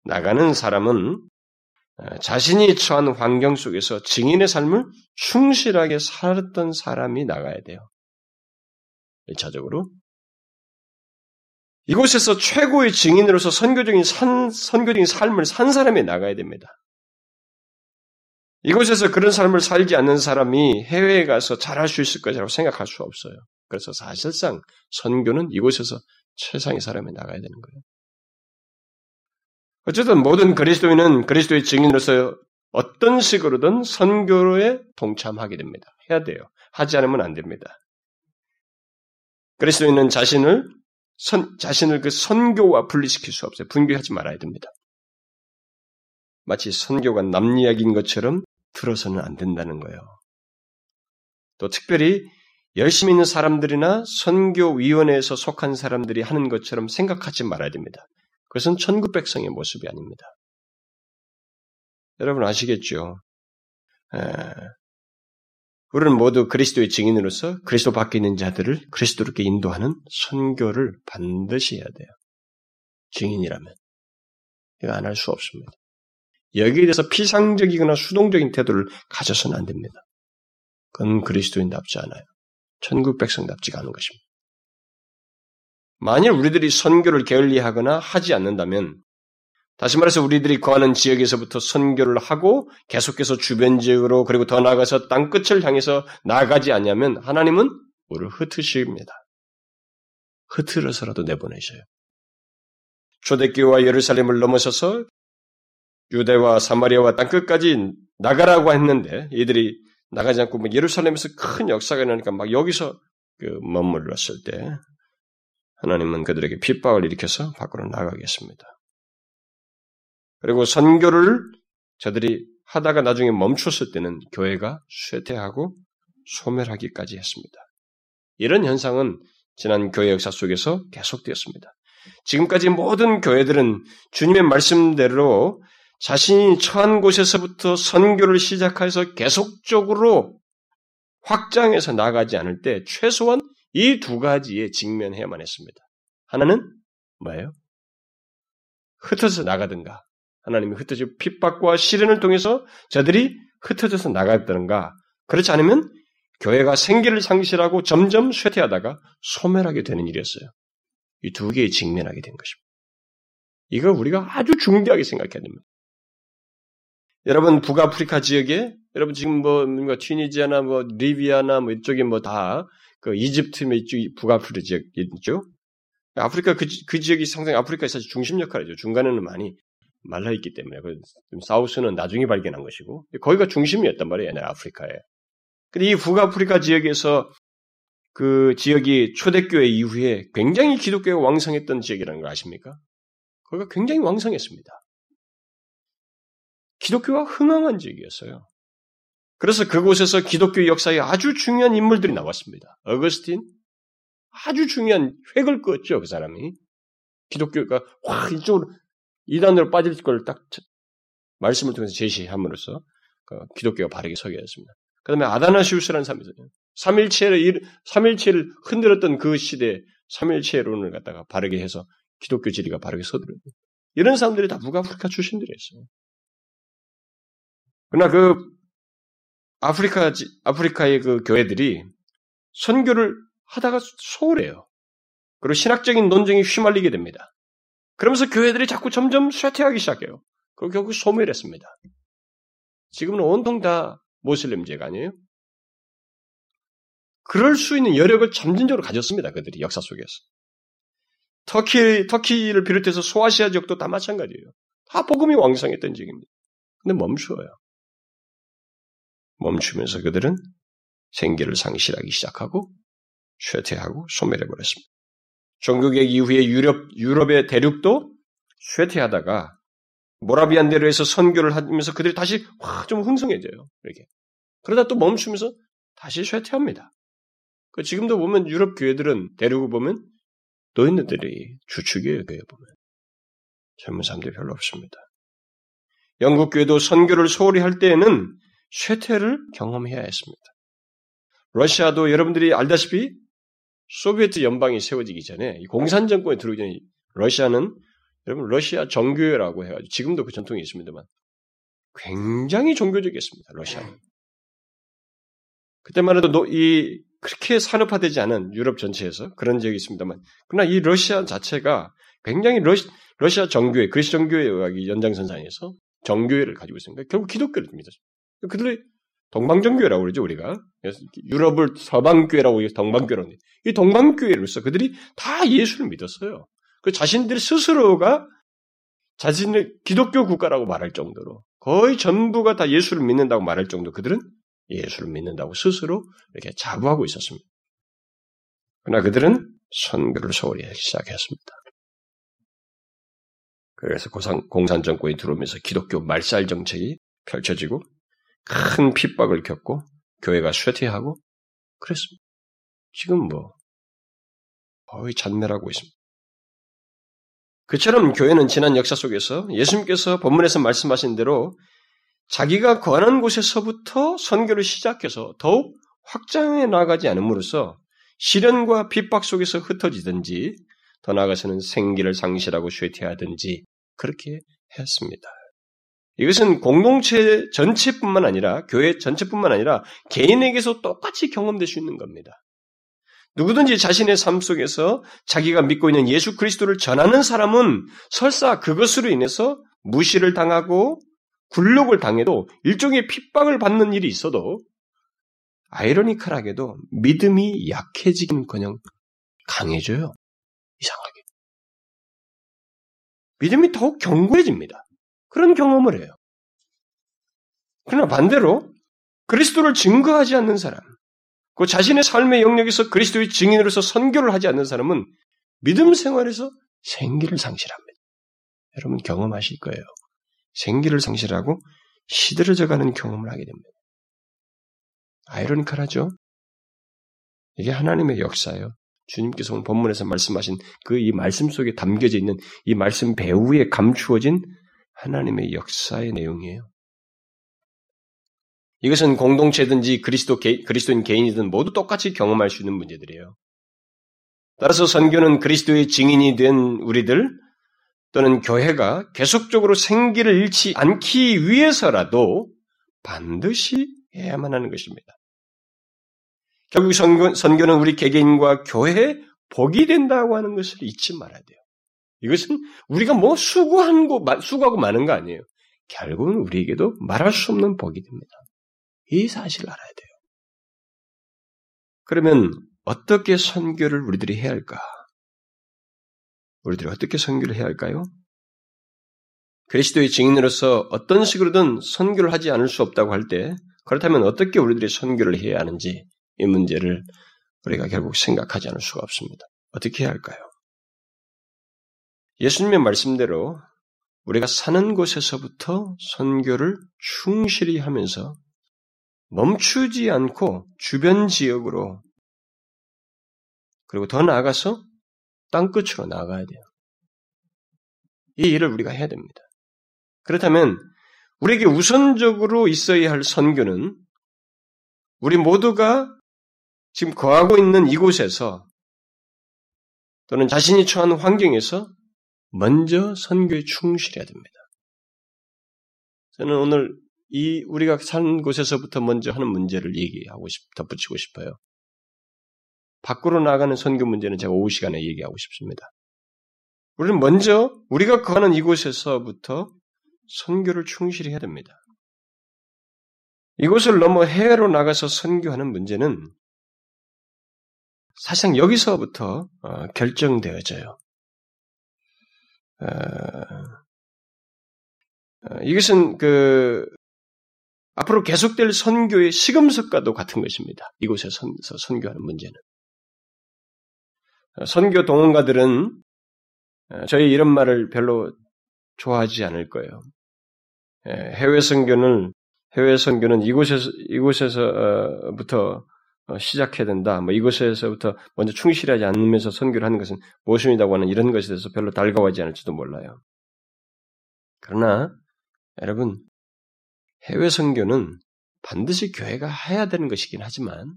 나가는 사람은 자신이 처한 환경 속에서 증인의 삶을 충실하게 살았던 사람이 나가야 돼요. 1차적으로. 이곳에서 최고의 증인으로서 선교적인 산, 선교적인 삶을 산 사람이 나가야 됩니다. 이곳에서 그런 삶을 살지 않는 사람이 해외에 가서 잘할 수 있을 것이라고 생각할 수 없어요. 그래서 사실상 선교는 이곳에서 최상의 사람이 나가야 되는 거예요. 어쨌든 모든 그리스도인은 그리스도의 증인으로서 어떤 식으로든 선교에 동참하게 됩니다. 해야 돼요. 하지 않으면 안 됩니다. 그리스도인은 자신을 선, 자신을 그 선교와 분리시킬 수 없어요. 분교하지 말아야 됩니다. 마치 선교가 남 이야기인 것처럼 들어서는 안 된다는 거예요. 또 특별히 열심히 있는 사람들이나 선교위원회에서 속한 사람들이 하는 것처럼 생각하지 말아야 됩니다. 그것은 천국 백성의 모습이 아닙니다. 여러분 아시겠죠? 에, 우리는 모두 그리스도의 증인으로서 그리스도 밖에 있는 자들을 그리스도롭게 인도하는 선교를 반드시 해야 돼요. 증인이라면. 이거 안 할 수 없습니다. 여기에 대해서 피상적이거나 수동적인 태도를 가져서는 안 됩니다. 그건 그리스도인답지 않아요. 천국 백성답지가 않은 것입니다. 만일 우리들이 선교를 게을리하거나 하지 않는다면 다시 말해서 우리들이 거하는 지역에서부터 선교를 하고 계속해서 주변 지역으로 그리고 더 나아가서 땅 끝을 향해서 나가지 않냐면 하나님은 우리를 흩으십니다. 흩으러서라도 내보내셔요. 초대교회와 예루살렘을 넘어서서 유대와 사마리아와 땅 끝까지 나가라고 했는데 이들이 나가지 않고 뭐 예루살렘에서 큰 역사가 일어나니까 막 여기서 그 머물렀을 때 하나님은 그들에게 핍박을 일으켜서 밖으로 나가겠습니다. 그리고 선교를 저들이 하다가 나중에 멈췄을 때는 교회가 쇠퇴하고 소멸하기까지 했습니다. 이런 현상은 지난 교회 역사 속에서 계속되었습니다. 지금까지 모든 교회들은 주님의 말씀대로 자신이 처한 곳에서부터 선교를 시작해서 계속적으로 확장해서 나가지 않을 때 최소한 이 두 가지에 직면해야만 했습니다. 하나는 뭐예요? 흩어져 나가든가 하나님이 흩어져 핍박과 시련을 통해서 저들이 흩어져서 나갔다는가 그렇지 않으면 교회가 생기를 상실하고 점점 쇠퇴하다가 소멸하게 되는 일이었어요. 이 두 개에 직면하게 된 것입니다. 이거 우리가 아주 중대하게 생각해야 됩니다. 여러분 북아프리카 지역에 여러분 지금 뭐 뭔가 튀니지아나 뭐 리비아나 뭐 이쪽에 뭐 다 그 이집트 뭐 이쪽 북아프리카 지역 있죠. 아프리카 그, 그 지역이 상당히 아프리카의 사실 중심 역할이죠. 중간에는 많이 말라 있기 때문에 그 사우스는 나중에 발견한 것이고 거기가 중심이었단 말이에요. 옛날 아프리카에. 근데 이 북아프리카 지역에서 그 지역이 초대교회 이후에 굉장히 기독교가 왕성했던 지역이라는 걸 아십니까? 거기가 굉장히 왕성했습니다. 기독교가 흥황한 지역이었어요. 그래서 그곳에서 기독교 역사에 아주 중요한 인물들이 나왔습니다. 어거스틴, 아주 중요한 획을 그었죠, 그 사람이. 기독교가 확 이쪽으로 이단으로 빠질 걸 딱 말씀을 통해서 제시함으로써 그 기독교가 바르게 서게 됐습니다. 그 다음에 아다나시우스라는 사람이 있어요. 삼일체를, 삼일체를 흔들었던 그 시대에 삼일체론을 갖다가 바르게 해서 기독교 지리가 바르게 서더라고요. 이런 사람들이 다 북아프리카 출신들이었어요. 그러나 그 아프리카 아프리카의 그 교회들이 선교를 하다가 소홀해요. 그리고 신학적인 논쟁이 휘말리게 됩니다. 그러면서 교회들이 자꾸 점점 쇠퇴하기 시작해요. 그리고 결국 소멸했습니다. 지금은 온통 다 모슬림제가 아니에요? 그럴 수 있는 여력을 점진적으로 가졌습니다. 그들이 역사 속에서. 터키, 터키를 비롯해서 소아시아 지역도 다 마찬가지예요. 다 복음이 왕성했던 지역입니다. 근데 멈추어요. 멈추면서 그들은 생계를 상실하기 시작하고 쇠퇴하고 소멸해버렸습니다. 종교개혁 이후에 유럽, 유럽의 대륙도 쇠퇴하다가 모라비안 대로에서 선교를 하면서 그들이 다시 확 좀 흥성해져요. 이렇게. 그러다 또 멈추면서 다시 쇠퇴합니다. 그 지금도 보면 유럽 교회들은 대륙을 보면 노인들이 주축이에요, 교회 보면. 젊은 사람들이 별로 없습니다. 영국 교회도 선교를 소홀히 할 때에는 쇠퇴를 경험해야 했습니다. 러시아도 여러분들이 알다시피 소비에트 연방이 세워지기 전에 공산 정권에 들어오기 전에 러시아는 여러분 러시아 정교회라고 해가지고 지금도 그 전통이 있습니다만 굉장히 종교적이었습니다. 러시아는. 그때만 해도 이 그렇게 산업화되지 않은 유럽 전체에서 그런 지역이 있습니다만 그러나 이 러시아 자체가 굉장히 러시, 러시아 정교회, 그리스 정교회의 연장선상에서 정교회를 가지고 있습니다. 결국 기독교를 믿었습니다. 그들이 동방정교회라고 그러죠, 우리가. 유럽을 서방교회라고 동방교회라고 이 동방교회로서 그들이 다 예수를 믿었어요. 그 자신들 스스로가 자신의 기독교 국가라고 말할 정도로 거의 전부가 다 예수를 믿는다고 말할 정도 그들은 예수를 믿는다고 스스로 이렇게 자부하고 있었습니다. 그러나 그들은 선교를 소홀히 시작했습니다. 그래서 공산 정권이 들어오면서 기독교 말살 정책이 펼쳐지고 큰 핍박을 겪고 교회가 쇠퇴하고 그랬습니다. 지금 뭐 거의 잔멸하고 있습니다. 그처럼 교회는 지난 역사 속에서 예수님께서 본문에서 말씀하신 대로 자기가 거하는 곳에서부터 선교를 시작해서 더욱 확장해 나가지 않음으로써 시련과 핍박 속에서 흩어지든지 더 나아가서는 생기를 상실하고 쇠퇴하든지 그렇게 했습니다. 이것은 공동체 전체뿐만 아니라 교회 전체뿐만 아니라 개인에게서 똑같이 경험될 수 있는 겁니다. 누구든지 자신의 삶 속에서 자기가 믿고 있는 예수 그리스도를 전하는 사람은 설사 그것으로 인해서 무시를 당하고 굴욕을 당해도 일종의 핍박을 받는 일이 있어도 아이러니컬하게도 믿음이 약해지긴커녕 강해져요. 이상하게. 믿음이 더욱 견고해집니다. 그런 경험을 해요. 그러나 반대로 그리스도를 증거하지 않는 사람, 그 자신의 삶의 영역에서 그리스도의 증인으로서 선교를 하지 않는 사람은 믿음 생활에서 생기를 상실합니다. 여러분 경험하실 거예요. 생기를 상실하고 시들어져 가는 경험을 하게 됩니다. 아이러니컬하죠? 이게 하나님의 역사예요. 주님께서 오늘 본문에서 말씀하신 그 이 말씀 속에 담겨져 있는 이 말씀 배후에 감추어진 하나님의 역사의 내용이에요. 이것은 공동체든지 그리스도 개, 그리스도인 개인이든 모두 똑같이 경험할 수 있는 문제들이에요. 따라서 선교는 그리스도의 증인이 된 우리들 또는 교회가 계속적으로 생기를 잃지 않기 위해서라도 반드시 해야만 하는 것입니다. 결국 선교, 선교는 우리 개개인과 교회에 복이 된다고 하는 것을 잊지 말아야 돼요. 이것은 우리가 뭐 수고한 거, 수고하고 많은 거 아니에요. 결국은 우리에게도 말할 수 없는 복이 됩니다. 이 사실을 알아야 돼요. 그러면 어떻게 선교를 우리들이 해야 할까? 우리들이 어떻게 선교를 해야 할까요? 그리스도의 증인으로서 어떤 식으로든 선교를 하지 않을 수 없다고 할 때, 그렇다면 어떻게 우리들이 선교를 해야 하는지 이 문제를 우리가 결국 생각하지 않을 수가 없습니다. 어떻게 해야 할까요? 예수님의 말씀대로 우리가 사는 곳에서부터 선교를 충실히 하면서 멈추지 않고 주변 지역으로 그리고 더 나아가서 땅 끝으로 나가야 돼요. 이 일을 우리가 해야 됩니다. 그렇다면 우리에게 우선적으로 있어야 할 선교는 우리 모두가 지금 거하고 있는 이곳에서 또는 자신이 처한 환경에서 먼저 선교에 충실해야 됩니다. 저는 오늘 이 우리가 사는 곳에서부터 먼저 하는 문제를 얘기하고 싶, 덧붙이고 싶어요. 밖으로 나가는 선교 문제는 제가 오후 시간에 얘기하고 싶습니다. 우리는 먼저 우리가 거하는 이곳에서부터 선교를 충실히 해야 됩니다. 이곳을 넘어 해외로 나가서 선교하는 문제는 사실상 여기서부터 어, 결정되어져요. 이것은 그 앞으로 계속될 선교의 시금석과도 같은 것입니다. 이곳에 서 선교하는 문제는. 선교 동원가들은 저희 이런 말을 별로 좋아하지 않을 거예요. 해외 선교는 해외 선교는 이곳에서 이곳에서부터 어, 시작해야 된다. 뭐 이곳에서부터 먼저 충실하지 않으면서 선교를 하는 것은 모순이라고 하는 이런 것에 대해서 별로 달가워하지 않을지도 몰라요. 그러나 여러분 해외 선교는 반드시 교회가 해야 되는 것이긴 하지만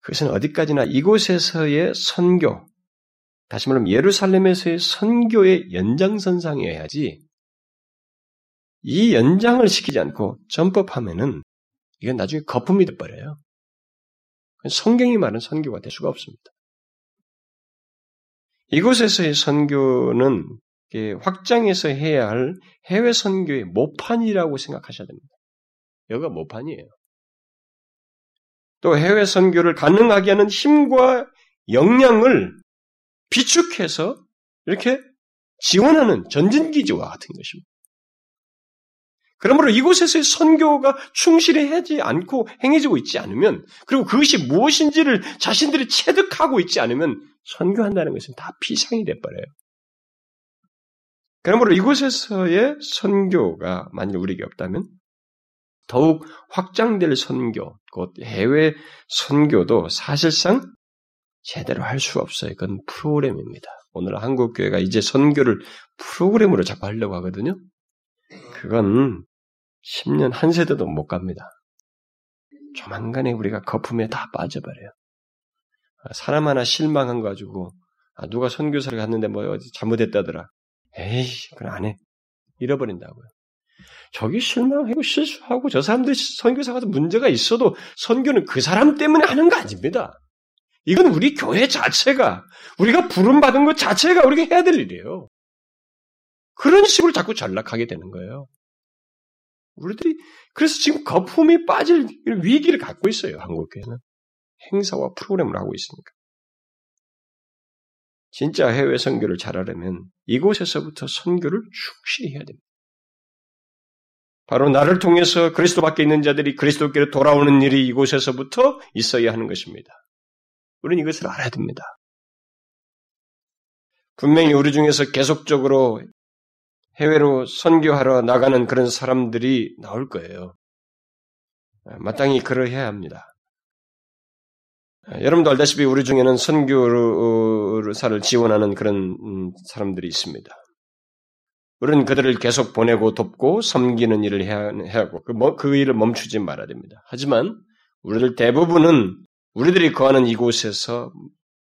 그것은 어디까지나 이곳에서의 선교, 다시 말하면 예루살렘에서의 선교의 연장선상이어야지 이 연장을 시키지 않고 점법하면은 이건 나중에 거품이 돼버려요. 성경이 말하는 선교가 될 수가 없습니다. 이곳에서의 선교는 확장해서 해야 할 해외 선교의 모판이라고 생각하셔야 됩니다. 여기가 모판이에요. 또 해외 선교를 가능하게 하는 힘과 역량을 비축해서 이렇게 지원하는 전진기지와 같은 것입니다. 그러므로 이곳에서의 선교가 충실히 하지 않고 행해지고 있지 않으면, 그리고 그것이 무엇인지를 자신들이 체득하고 있지 않으면 선교한다는 것은 다 비상이 돼버려요. 그러므로 이곳에서의 선교가 만일 우리에게 없다면 더욱 확장될 선교, 곧 해외 선교도 사실상 제대로 할 수 없어요. 그건 프로그램입니다. 오늘 한국 교회가 이제 선교를 프로그램으로 자꾸 하려고 하거든요. 그건 10년 한 세대도 못 갑니다. 조만간에 우리가 거품에 다 빠져버려요. 사람 하나 실망한 거 가지고 아, 누가 선교사를 갔는데 뭐 어디 잘못했다더라. 에이, 그건 안 해. 잃어버린다고요. 저기 실망하고 실수하고 저 사람들이 선교사 가서 문제가 있어도 선교는 그 사람 때문에 하는 거 아닙니다. 이건 우리 교회 자체가, 우리가 부름 받은 것 자체가 우리가 해야 될 일이에요. 그런 식으로 자꾸 전락하게 되는 거예요. 우리들이, 그래서 지금 거품이 빠질 위기를 갖고 있어요, 한국교회는. 행사와 프로그램을 하고 있으니까. 진짜 해외 선교를 잘하려면 이곳에서부터 선교를 충실히 해야 됩니다. 바로 나를 통해서 그리스도 밖에 있는 자들이 그리스도께로 돌아오는 일이 이곳에서부터 있어야 하는 것입니다. 우리는 이것을 알아야 됩니다. 분명히 우리 중에서 계속적으로 해외로 선교하러 나가는 그런 사람들이 나올 거예요. 마땅히 그러해야 합니다. 여러분도 알다시피 우리 중에는 선교사를 지원하는 그런 음, 사람들이 있습니다. 우리는 그들을 계속 보내고 돕고 섬기는 일을 해야 하고 그, 뭐, 그 일을 멈추지 말아야 됩니다. 하지만 우리들 대부분은 우리들이 거하는 이곳에서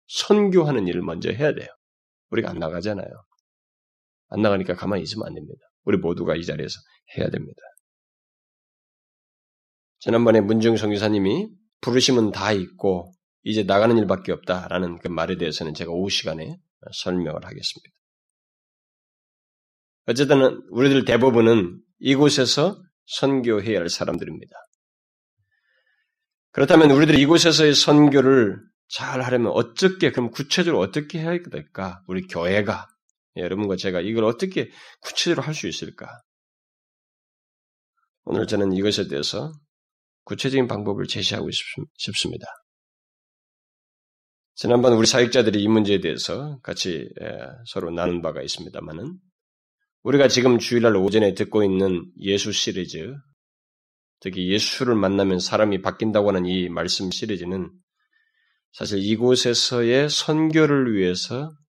선교하는 일을 먼저 해야 돼요. 우리가 안 나가잖아요. 안 나가니까 가만히 있으면 안 됩니다. 우리 모두가 이 자리에서 해야 됩니다. 지난번에 문중 성교사님이 부르심은 다 있고 이제 나가는 일밖에 없다라는 그 말에 대해서는 제가 오후 시간에 설명을 하겠습니다. 어쨌든 우리들 대부분은 이곳에서 선교해야 할 사람들입니다. 그렇다면 우리들이 이곳에서의 선교를 잘 하려면 어떻게, 그럼 구체적으로 어떻게 해야 될까? 우리 교회가, 여러분과 제가 이걸 어떻게 구체적으로 할 수 있을까? 오늘 저는 이것에 대해서 구체적인 방법을 제시하고 싶습니다. 지난번 우리 사역자들이 이 문제에 대해서 같이 서로 나눈 바가 있습니다만은 우리가 지금 주일날 오전에 듣고 있는 예수 시리즈, 특히 예수를 만나면 사람이 바뀐다고 하는 이 말씀 시리즈는 사실 이곳에서의 선교를 위해서 어,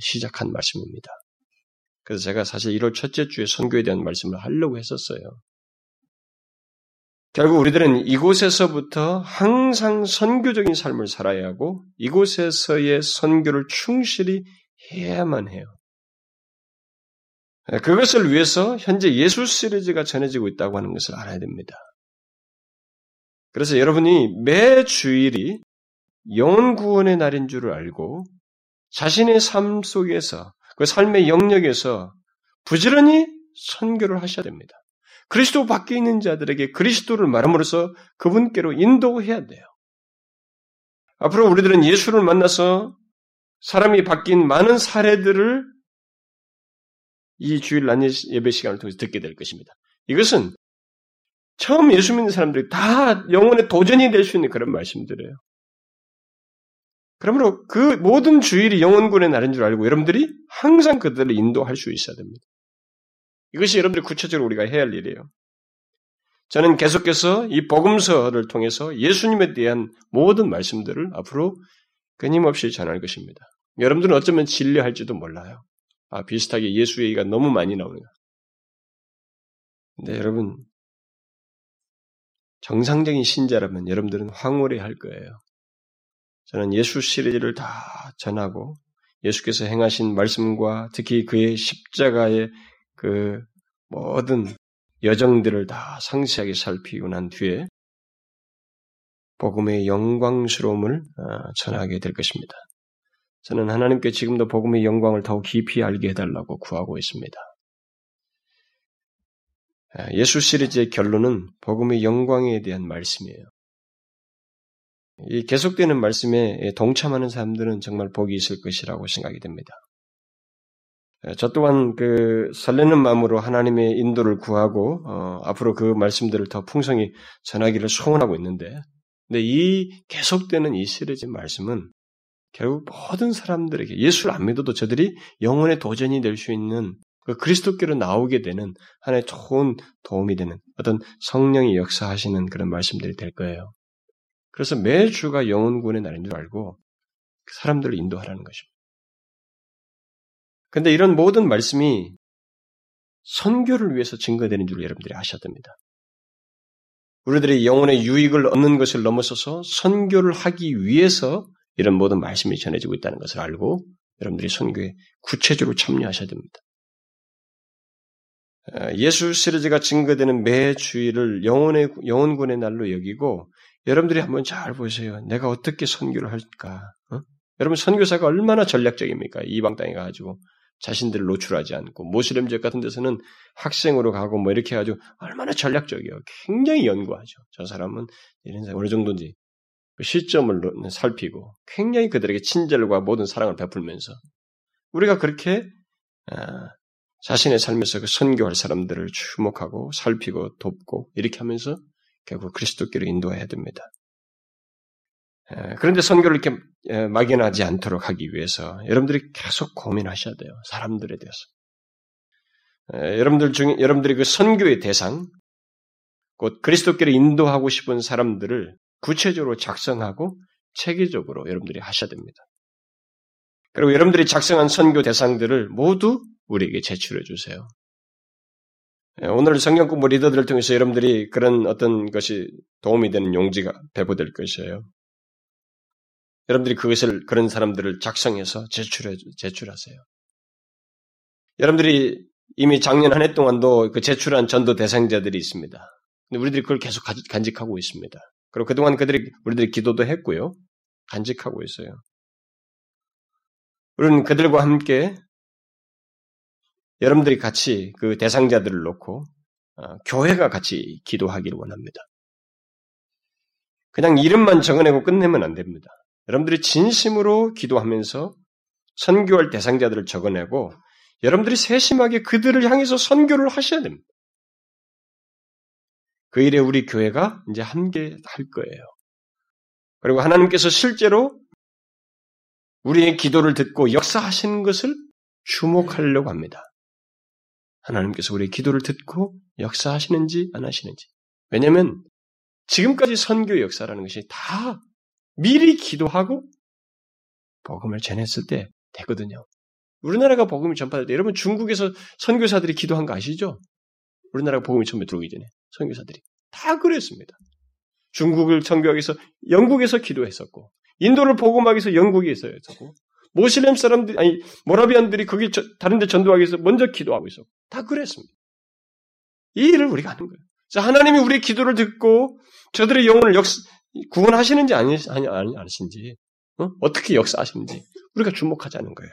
시작한 말씀입니다. 그래서 제가 사실 1월 첫째 주에 선교에 대한 말씀을 하려고 했었어요. 결국 우리들은 이곳에서부터 항상 선교적인 삶을 살아야 하고 이곳에서의 선교를 충실히 해야만 해요. 그것을 위해서 현재 예수 시리즈가 전해지고 있다고 하는 것을 알아야 됩니다. 그래서 여러분이 매 주일이 영혼 구원의 날인 줄을 알고 자신의 삶 속에서 그 삶의 영역에서 부지런히 선교를 하셔야 됩니다. 그리스도 밖에 있는 자들에게 그리스도를 말함으로써 그분께로 인도해야 돼요. 앞으로 우리들은 예수를 만나서 사람이 바뀐 많은 사례들을 이 주일 난 예배 시간을 통해서 듣게 될 것입니다. 이것은 처음 예수 믿는 사람들이 다 영혼의 도전이 될 수 있는 그런 말씀들이에요. 그러므로 그 모든 주일이 영혼군의 날인 줄 알고 여러분들이 항상 그들을 인도할 수 있어야 됩니다. 이것이 여러분들이 구체적으로 우리가 해야 할 일이에요. 저는 계속해서 이 복음서를 통해서 예수님에 대한 모든 말씀들을 앞으로 끊임없이 전할 것입니다. 여러분들은 어쩌면 진리할지도 몰라요. 아, 비슷하게 예수 얘기가 너무 많이 거야. 근데 여러분, 정상적인 신자라면 여러분들은 황홀해 할 거예요. 저는 예수 시리즈를 다 전하고 예수께서 행하신 말씀과 특히 그의 십자가의 그 모든 여정들을 다 상세하게 살피고 난 뒤에 복음의 영광스러움을 어, 전하게 될 것입니다. 저는 하나님께 지금도 복음의 영광을 더욱 깊이 알게 해달라고 구하고 있습니다. 예수 시리즈의 결론은 복음의 영광에 대한 말씀이에요. 이 계속되는 말씀에 동참하는 사람들은 정말 복이 있을 것이라고 생각이 됩니다. 저 또한 그 설레는 마음으로 하나님의 인도를 구하고 어, 앞으로 그 말씀들을 더 풍성히 전하기를 소원하고 있는데, 근데 이 계속되는 이 시리즈 말씀은 결국 모든 사람들에게 예수를 안 믿어도 저들이 영혼의 도전이 될 수 있는 그 그리스도께로 나오게 되는 하나의 좋은 도움이 되는 어떤 성령이 역사하시는 그런 말씀들이 될 거예요. 그래서 매주가 영혼군의 날인 줄 알고 사람들을 인도하라는 것입니다. 근데 이런 모든 말씀이 선교를 위해서 증거되는 줄 여러분들이 아셔야 됩니다. 우리들이 영혼의 유익을 얻는 것을 넘어서서 선교를 하기 위해서 이런 모든 말씀이 전해지고 있다는 것을 알고 여러분들이 선교에 구체적으로 참여하셔야 됩니다. 예수 시리즈가 증거되는 매 주일을 영혼의 영혼군의 날로 여기고 여러분들이 한번 잘 보세요. 내가 어떻게 선교를 할까? 어? 여러분 선교사가 얼마나 전략적입니까? 이방 땅에 가가지고 자신들을 노출하지 않고 모슬렘 지역 같은 데서는 학생으로 가고 뭐 이렇게 해가지고 얼마나 전략적이에요. 굉장히 연구하죠. 저 사람은 이런 사람 어느 정도인지 그 시점을 살피고 굉장히 그들에게 친절과 모든 사랑을 베풀면서 우리가 그렇게 아, 자신의 삶에서 그 선교할 사람들을 주목하고 살피고 돕고 이렇게 하면서 결국 그리스도께로 인도해야 됩니다. 그런데 선교를 이렇게 막연하지 않도록 하기 위해서 여러분들이 계속 고민하셔야 돼요. 사람들에 대해서. 여러분들 중에 여러분들이 그 선교의 대상, 곧 그리스도께로 인도하고 싶은 사람들을 구체적으로 작성하고 체계적으로 여러분들이 하셔야 됩니다. 그리고 여러분들이 작성한 선교 대상들을 모두 우리에게 제출해 주세요. 오늘 성경 공부 리더들을 통해서 여러분들이 그런 어떤 것이 도움이 되는 용지가 배부될 것이에요. 여러분들이 그것을 그런 사람들을 작성해서 제출해 제출하세요. 여러분들이 이미 작년 한 해 동안도 그 제출한 전도 대상자들이 있습니다. 근데 우리들이 그걸 계속 간직하고 있습니다. 그리고 그동안 그들이 우리들이 기도도 했고요. 간직하고 있어요. 우리는 그들과 함께 여러분들이 같이 그 대상자들을 놓고 어, 교회가 같이 기도하기를 원합니다. 그냥 이름만 적어내고 끝내면 안 됩니다. 여러분들이 진심으로 기도하면서 선교할 대상자들을 적어내고 여러분들이 세심하게 그들을 향해서 선교를 하셔야 됩니다. 그 일에 우리 교회가 이제 함께 할 거예요. 그리고 하나님께서 실제로 우리의 기도를 듣고 역사하시는 것을 주목하려고 합니다. 하나님께서 우리의 기도를 듣고 역사하시는지 안 하시는지. 왜냐하면 지금까지 선교 역사라는 것이 다 미리 기도하고 복음을 전했을 때 되거든요. 우리나라가 복음을 전파할 때 여러분 중국에서 선교사들이 기도한 거 아시죠? 우리나라가 복음이 처음에 들어오기 전에 선교사들이 다 그랬습니다. 중국을 선교하기 위해서 영국에서 기도했었고 인도를 복음하기 위해서 영국에 있었고 모슬렘 사람들 아니 모라비안들이 거기 저, 다른 데 전도하기 위해서 먼저 기도하고 있었고 다 그랬습니다. 이 일을 우리가 하는 거예요. 자, 하나님이 우리의 기도를 듣고 저들의 영혼을 역 구원하시는지 아니, 아니, 아니, 아니신지, 어? 어떻게 역사하시는지 우리가 주목하자는 거예요.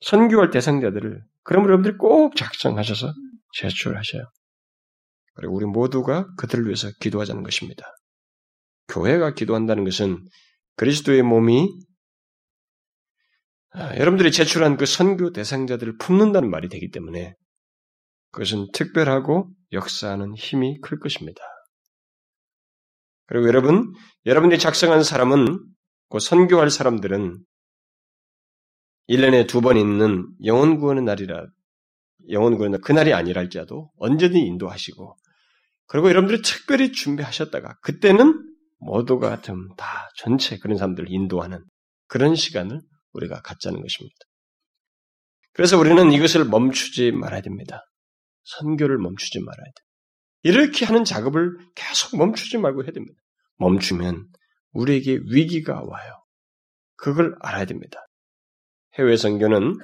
선교할 대상자들을 그럼 여러분들이 꼭 작성하셔서 제출하셔요. 그리고 우리 모두가 그들을 위해서 기도하자는 것입니다. 교회가 기도한다는 것은 그리스도의 몸이 아, 여러분들이 제출한 그 선교 대상자들을 품는다는 말이 되기 때문에 그것은 특별하고 역사하는 힘이 클 것입니다. 그리고 여러분, 여러분들이 작성한 사람은 그 선교할 사람들은 1년에 두 번 있는 영원 구원의 날이라 영원 구원의 그날이 아니라 할지라도 언제든 인도하시고 그리고 여러분들이 특별히 준비하셨다가 그때는 모두가 좀 다 전체 그런 사람들을 인도하는 그런 시간을 우리가 갖자는 것입니다. 그래서 우리는 이것을 멈추지 말아야 됩니다. 선교를 멈추지 말아야 돼. 이렇게 하는 작업을 계속 멈추지 말고 해야 됩니다. 멈추면 우리에게 위기가 와요. 그걸 알아야 됩니다. 해외 선교는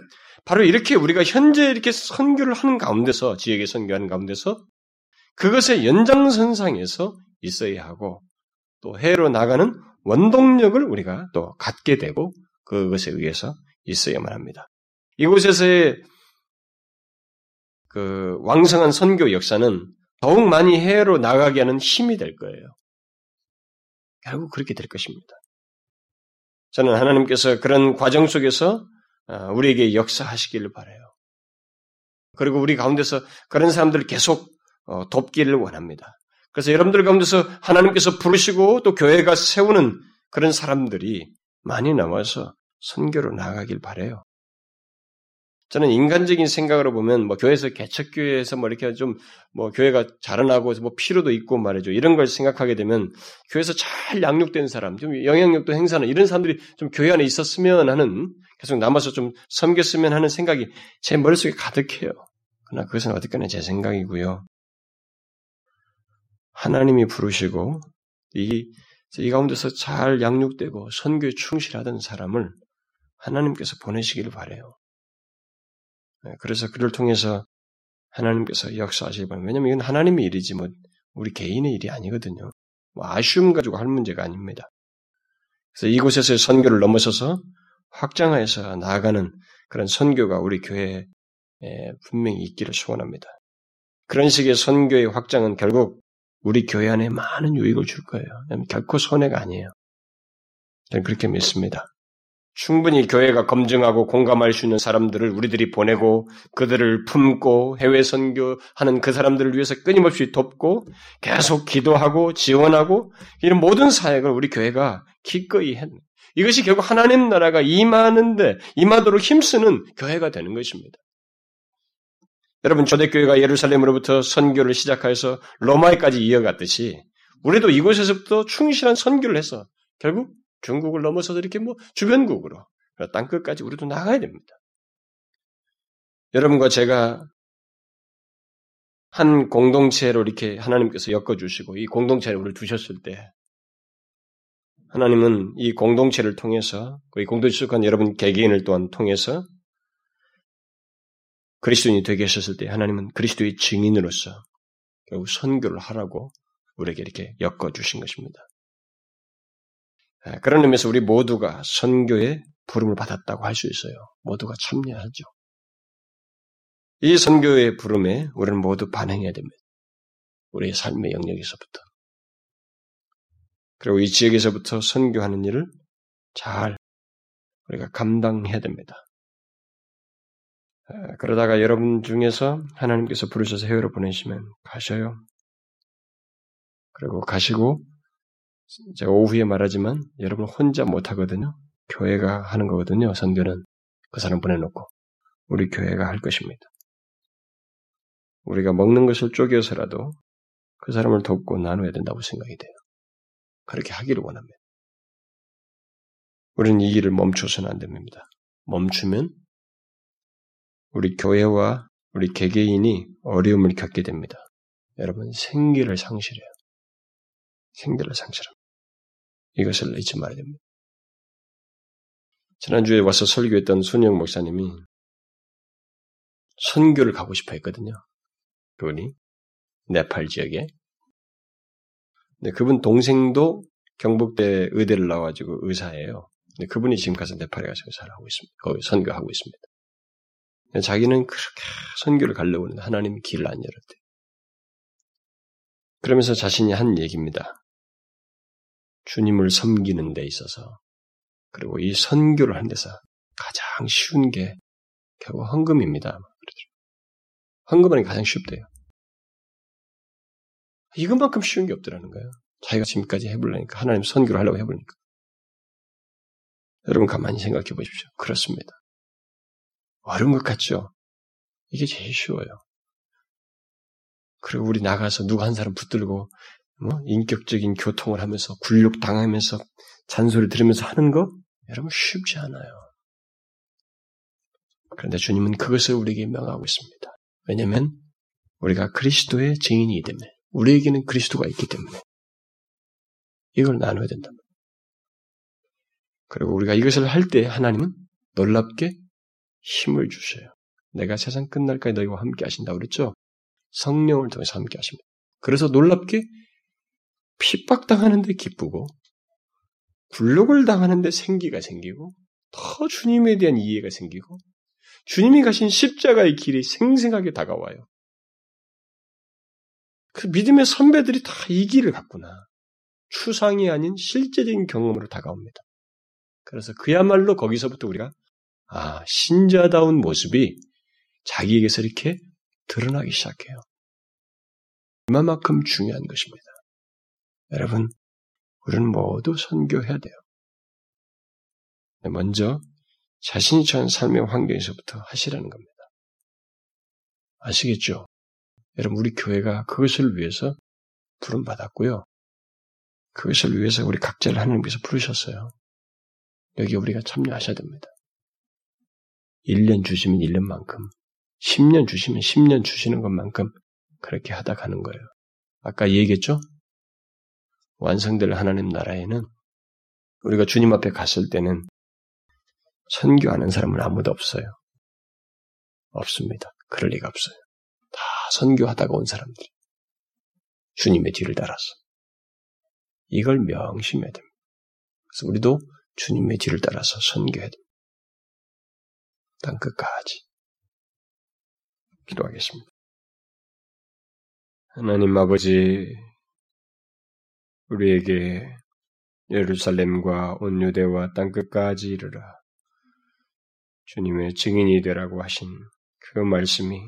바로 이렇게 우리가 현재 이렇게 선교를 하는 가운데서 지역에 선교하는 가운데서 그것의 연장선상에서 있어야 하고 또 해외로 나가는 원동력을 우리가 또 갖게 되고 그것에 의해서 있어야만 합니다. 이곳에서의 그 왕성한 선교 역사는 더욱 많이 해외로 나가게 하는 힘이 될 거예요. 결국 그렇게 될 것입니다. 저는 하나님께서 그런 과정 속에서 아, 우리에게 역사하시기를 바래요. 그리고 우리 가운데서 그런 사람들을 계속 어, 돕기를 원합니다. 그래서 여러분들 가운데서 하나님께서 부르시고 또 교회가 세우는 그런 사람들이 많이 나와서 선교로 나가길 바래요. 저는 인간적인 생각으로 보면 뭐 교회에서 개척교회에서 뭐 이렇게 좀 뭐 교회가 자라나고 뭐 필요도 있고 말이죠. 이런 걸 생각하게 되면 교회에서 잘 양육된 사람, 좀 영향력도 행사하는 이런 사람들이 좀 교회 안에 있었으면 하는 계속 남아서 좀 섬겼으면 하는 생각이 제 머릿속에 가득해요. 그러나 그것은 어떻게나 제 생각이고요. 하나님이 부르시고 이, 이 가운데서 잘 양육되고 선교에 충실하던 사람을 하나님께서 보내시기를 바래요. 네, 그래서 그를 통해서 하나님께서 역사하실 바랍니다. 왜냐하면 이건 하나님의 일이지 뭐 우리 개인의 일이 아니거든요. 뭐 아쉬움 가지고 할 문제가 아닙니다. 그래서 이곳에서의 선교를 넘어서서 확장하여서 나아가는 그런 선교가 우리 교회에 분명히 있기를 소원합니다. 그런 식의 선교의 확장은 결국 우리 교회 안에 많은 유익을 줄 거예요. 결코 손해가 아니에요. 저는 그렇게 믿습니다. 충분히 교회가 검증하고 공감할 수 있는 사람들을 우리들이 보내고 그들을 품고 해외 선교하는 그 사람들을 위해서 끊임없이 돕고 계속 기도하고 지원하고 이런 모든 사역을 우리 교회가 기꺼이 했. 이것이 결국 하나님 나라가 임하는데 임하도록 힘쓰는 교회가 되는 것입니다. 여러분 초대교회가 예루살렘으로부터 선교를 시작하여서 로마에까지 이어갔듯이 우리도 이곳에서부터 충실한 선교를 해서 결국 중국을 넘어서도 이렇게 뭐 주변국으로 땅 끝까지 우리도 나가야 됩니다. 여러분과 제가 한 공동체로 이렇게 하나님께서 엮어주시고 이 공동체를 우리를 두셨을 때 하나님은 이 공동체를 통해서 이 공동체 속한 여러분 개개인을 또한 통해서 그리스도인이 되게 하셨을 때 하나님은 그리스도의 증인으로서 결국 선교를 하라고 우리에게 이렇게 엮어주신 것입니다. 예, 그런 의미에서 우리 모두가 선교의 부름을 받았다고 할 수 있어요. 모두가 참여하죠. 이 선교의 부름에 우리는 모두 반응해야 됩니다. 우리의 삶의 영역에서부터. 그리고 이 지역에서부터 선교하는 일을 잘 우리가 감당해야 됩니다. 예, 그러다가 여러분 중에서 하나님께서 부르셔서 해외로 보내시면 가셔요. 그리고 가시고 제가 오후에 말하지만 여러분 혼자 못 하거든요. 교회가 하는 거거든요. 선교는 그 사람 보내놓고 우리 교회가 할 것입니다. 우리가 먹는 것을 쪼개서라도 그 사람을 돕고 나눠야 된다고 생각이 돼요. 그렇게 하기를 원합니다. 우리는 이 일을 멈춰서는 안 됩니다. 멈추면 우리 교회와 우리 개개인이 어려움을 겪게 됩니다. 여러분 생기를 상실해요. 생기를 상실합니다. 이것을 잊지 말아야 됩니다. 지난주에 와서 설교했던 순영 목사님이 선교를 가고 싶어 했거든요. 그분이 네팔 지역에. 근데 그분 동생도 경북대 의대를 나와가지고 의사예요. 근데 그분이 지금 가서 네팔에 가서 의사를 하고 있습니다. 거기 선교하고 있습니다. 자기는 그렇게 선교를 가려고 하는데 하나님이 길을 안 열었대. 그러면서 자신이 한 얘기입니다. 주님을 섬기는 데 있어서 그리고 이 선교를 하는 데서 가장 쉬운 게 결국 헌금입니다. 그렇죠. 헌금은 가장 쉽대요. 이것만큼 쉬운 게 없더라는 거예요. 자기가 지금까지 해보려니까 하나님 선교를 하려고 해보니까 여러분 가만히 생각해 보십시오. 그렇습니다. 어려운 것 같죠? 이게 제일 쉬워요. 그리고 우리 나가서 누구 한 사람 붙들고 뭐 인격적인 교통을 하면서 굴욕 당하면서 잔소리 들으면서 하는 거 여러분 쉽지 않아요. 그런데 주님은 그것을 우리에게 명하고 있습니다. 왜냐하면 우리가 그리스도의 증인이기 때문에 우리에게는 그리스도가 있기 때문에 이걸 나눠야 된다. 그리고 우리가 이것을 할 때 하나님은 놀랍게 힘을 주셔요. 내가 세상 끝날까지 너희와 함께 하신다고 그랬죠? 성령을 통해서 함께 하십니다. 그래서 놀랍게 핍박당하는데 기쁘고 굴욕을 당하는데 생기가 생기고 더 주님에 대한 이해가 생기고 주님이 가신 십자가의 길이 생생하게 다가와요. 그 믿음의 선배들이 다 이 길을 갔구나. 추상이 아닌 실제적인 경험으로 다가옵니다. 그래서 그야말로 거기서부터 우리가 아 신자다운 모습이 자기에게서 이렇게 드러나기 시작해요. 얼마만큼 중요한 것입니다. 여러분, 우리는 모두 선교해야 돼요. 먼저 자신이 처한 삶의 환경에서부터 하시라는 겁니다. 아시겠죠? 여러분, 우리 교회가 그것을 위해서 부름받았고요. 그것을 위해서 우리 각자를 하나님께서 부르셨어요. 여기 우리가 참여하셔야 됩니다. 1년 주시면 1년만큼, 10년 주시면 10년 주시는 것만큼 그렇게 하다 가는 거예요. 아까 얘기했죠? 완성될 하나님 나라에는 우리가 주님 앞에 갔을 때는 선교하는 사람은 아무도 없어요. 없습니다. 그럴 리가 없어요. 다 선교하다가 온 사람들. 주님의 뒤를 따라서. 이걸 명심해야 됩니다. 그래서 우리도 주님의 뒤를 따라서 선교해야 됩니다. 땅 끝까지. 기도하겠습니다. 하나님 아버지, 우리에게 예루살렘과 온 유대와 땅 끝까지 이르라 주님의 증인이 되라고 하신 그 말씀이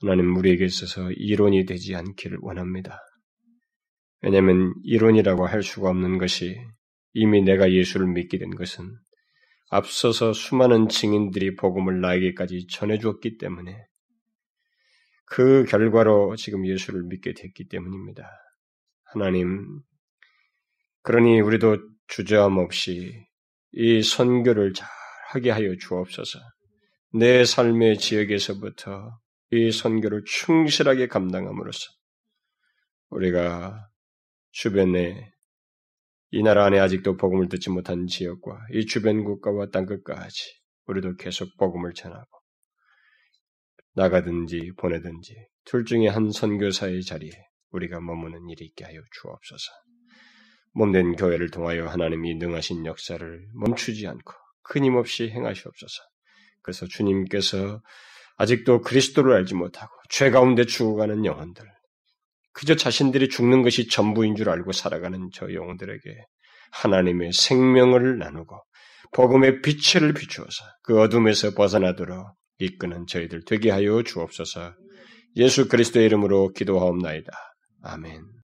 하나님 우리에게 있어서 이론이 되지 않기를 원합니다. 왜냐하면 이론이라고 할 수가 없는 것이 이미 내가 예수를 믿게 된 것은 앞서서 수많은 증인들이 복음을 나에게까지 전해주었기 때문에 그 결과로 지금 예수를 믿게 됐기 때문입니다. 하나님, 그러니 우리도 주저함 없이 이 선교를 잘 하게 하여 주옵소서. 내 삶의 지역에서부터 이 선교를 충실하게 감당함으로써 우리가 주변에 이 나라 안에 아직도 복음을 듣지 못한 지역과 이 주변 국가와 땅끝까지 우리도 계속 복음을 전하고 나가든지 보내든지 둘 중에 한 선교사의 자리에 우리가 머무는 일이 있게 하여 주옵소서. 몸된 교회를 통하여 하나님이 능하신 역사를 멈추지 않고 끊임없이 행하시옵소서. 그래서 주님께서 아직도 그리스도를 알지 못하고 죄 가운데 죽어가는 영혼들, 그저 자신들이 죽는 것이 전부인 줄 알고 살아가는 저 영혼들에게 하나님의 생명을 나누고 복음의 빛을 비추어서 그 어둠에서 벗어나도록 이끄는 저희들 되게 하여 주옵소서. 예수 그리스도의 이름으로 기도하옵나이다. 아멘.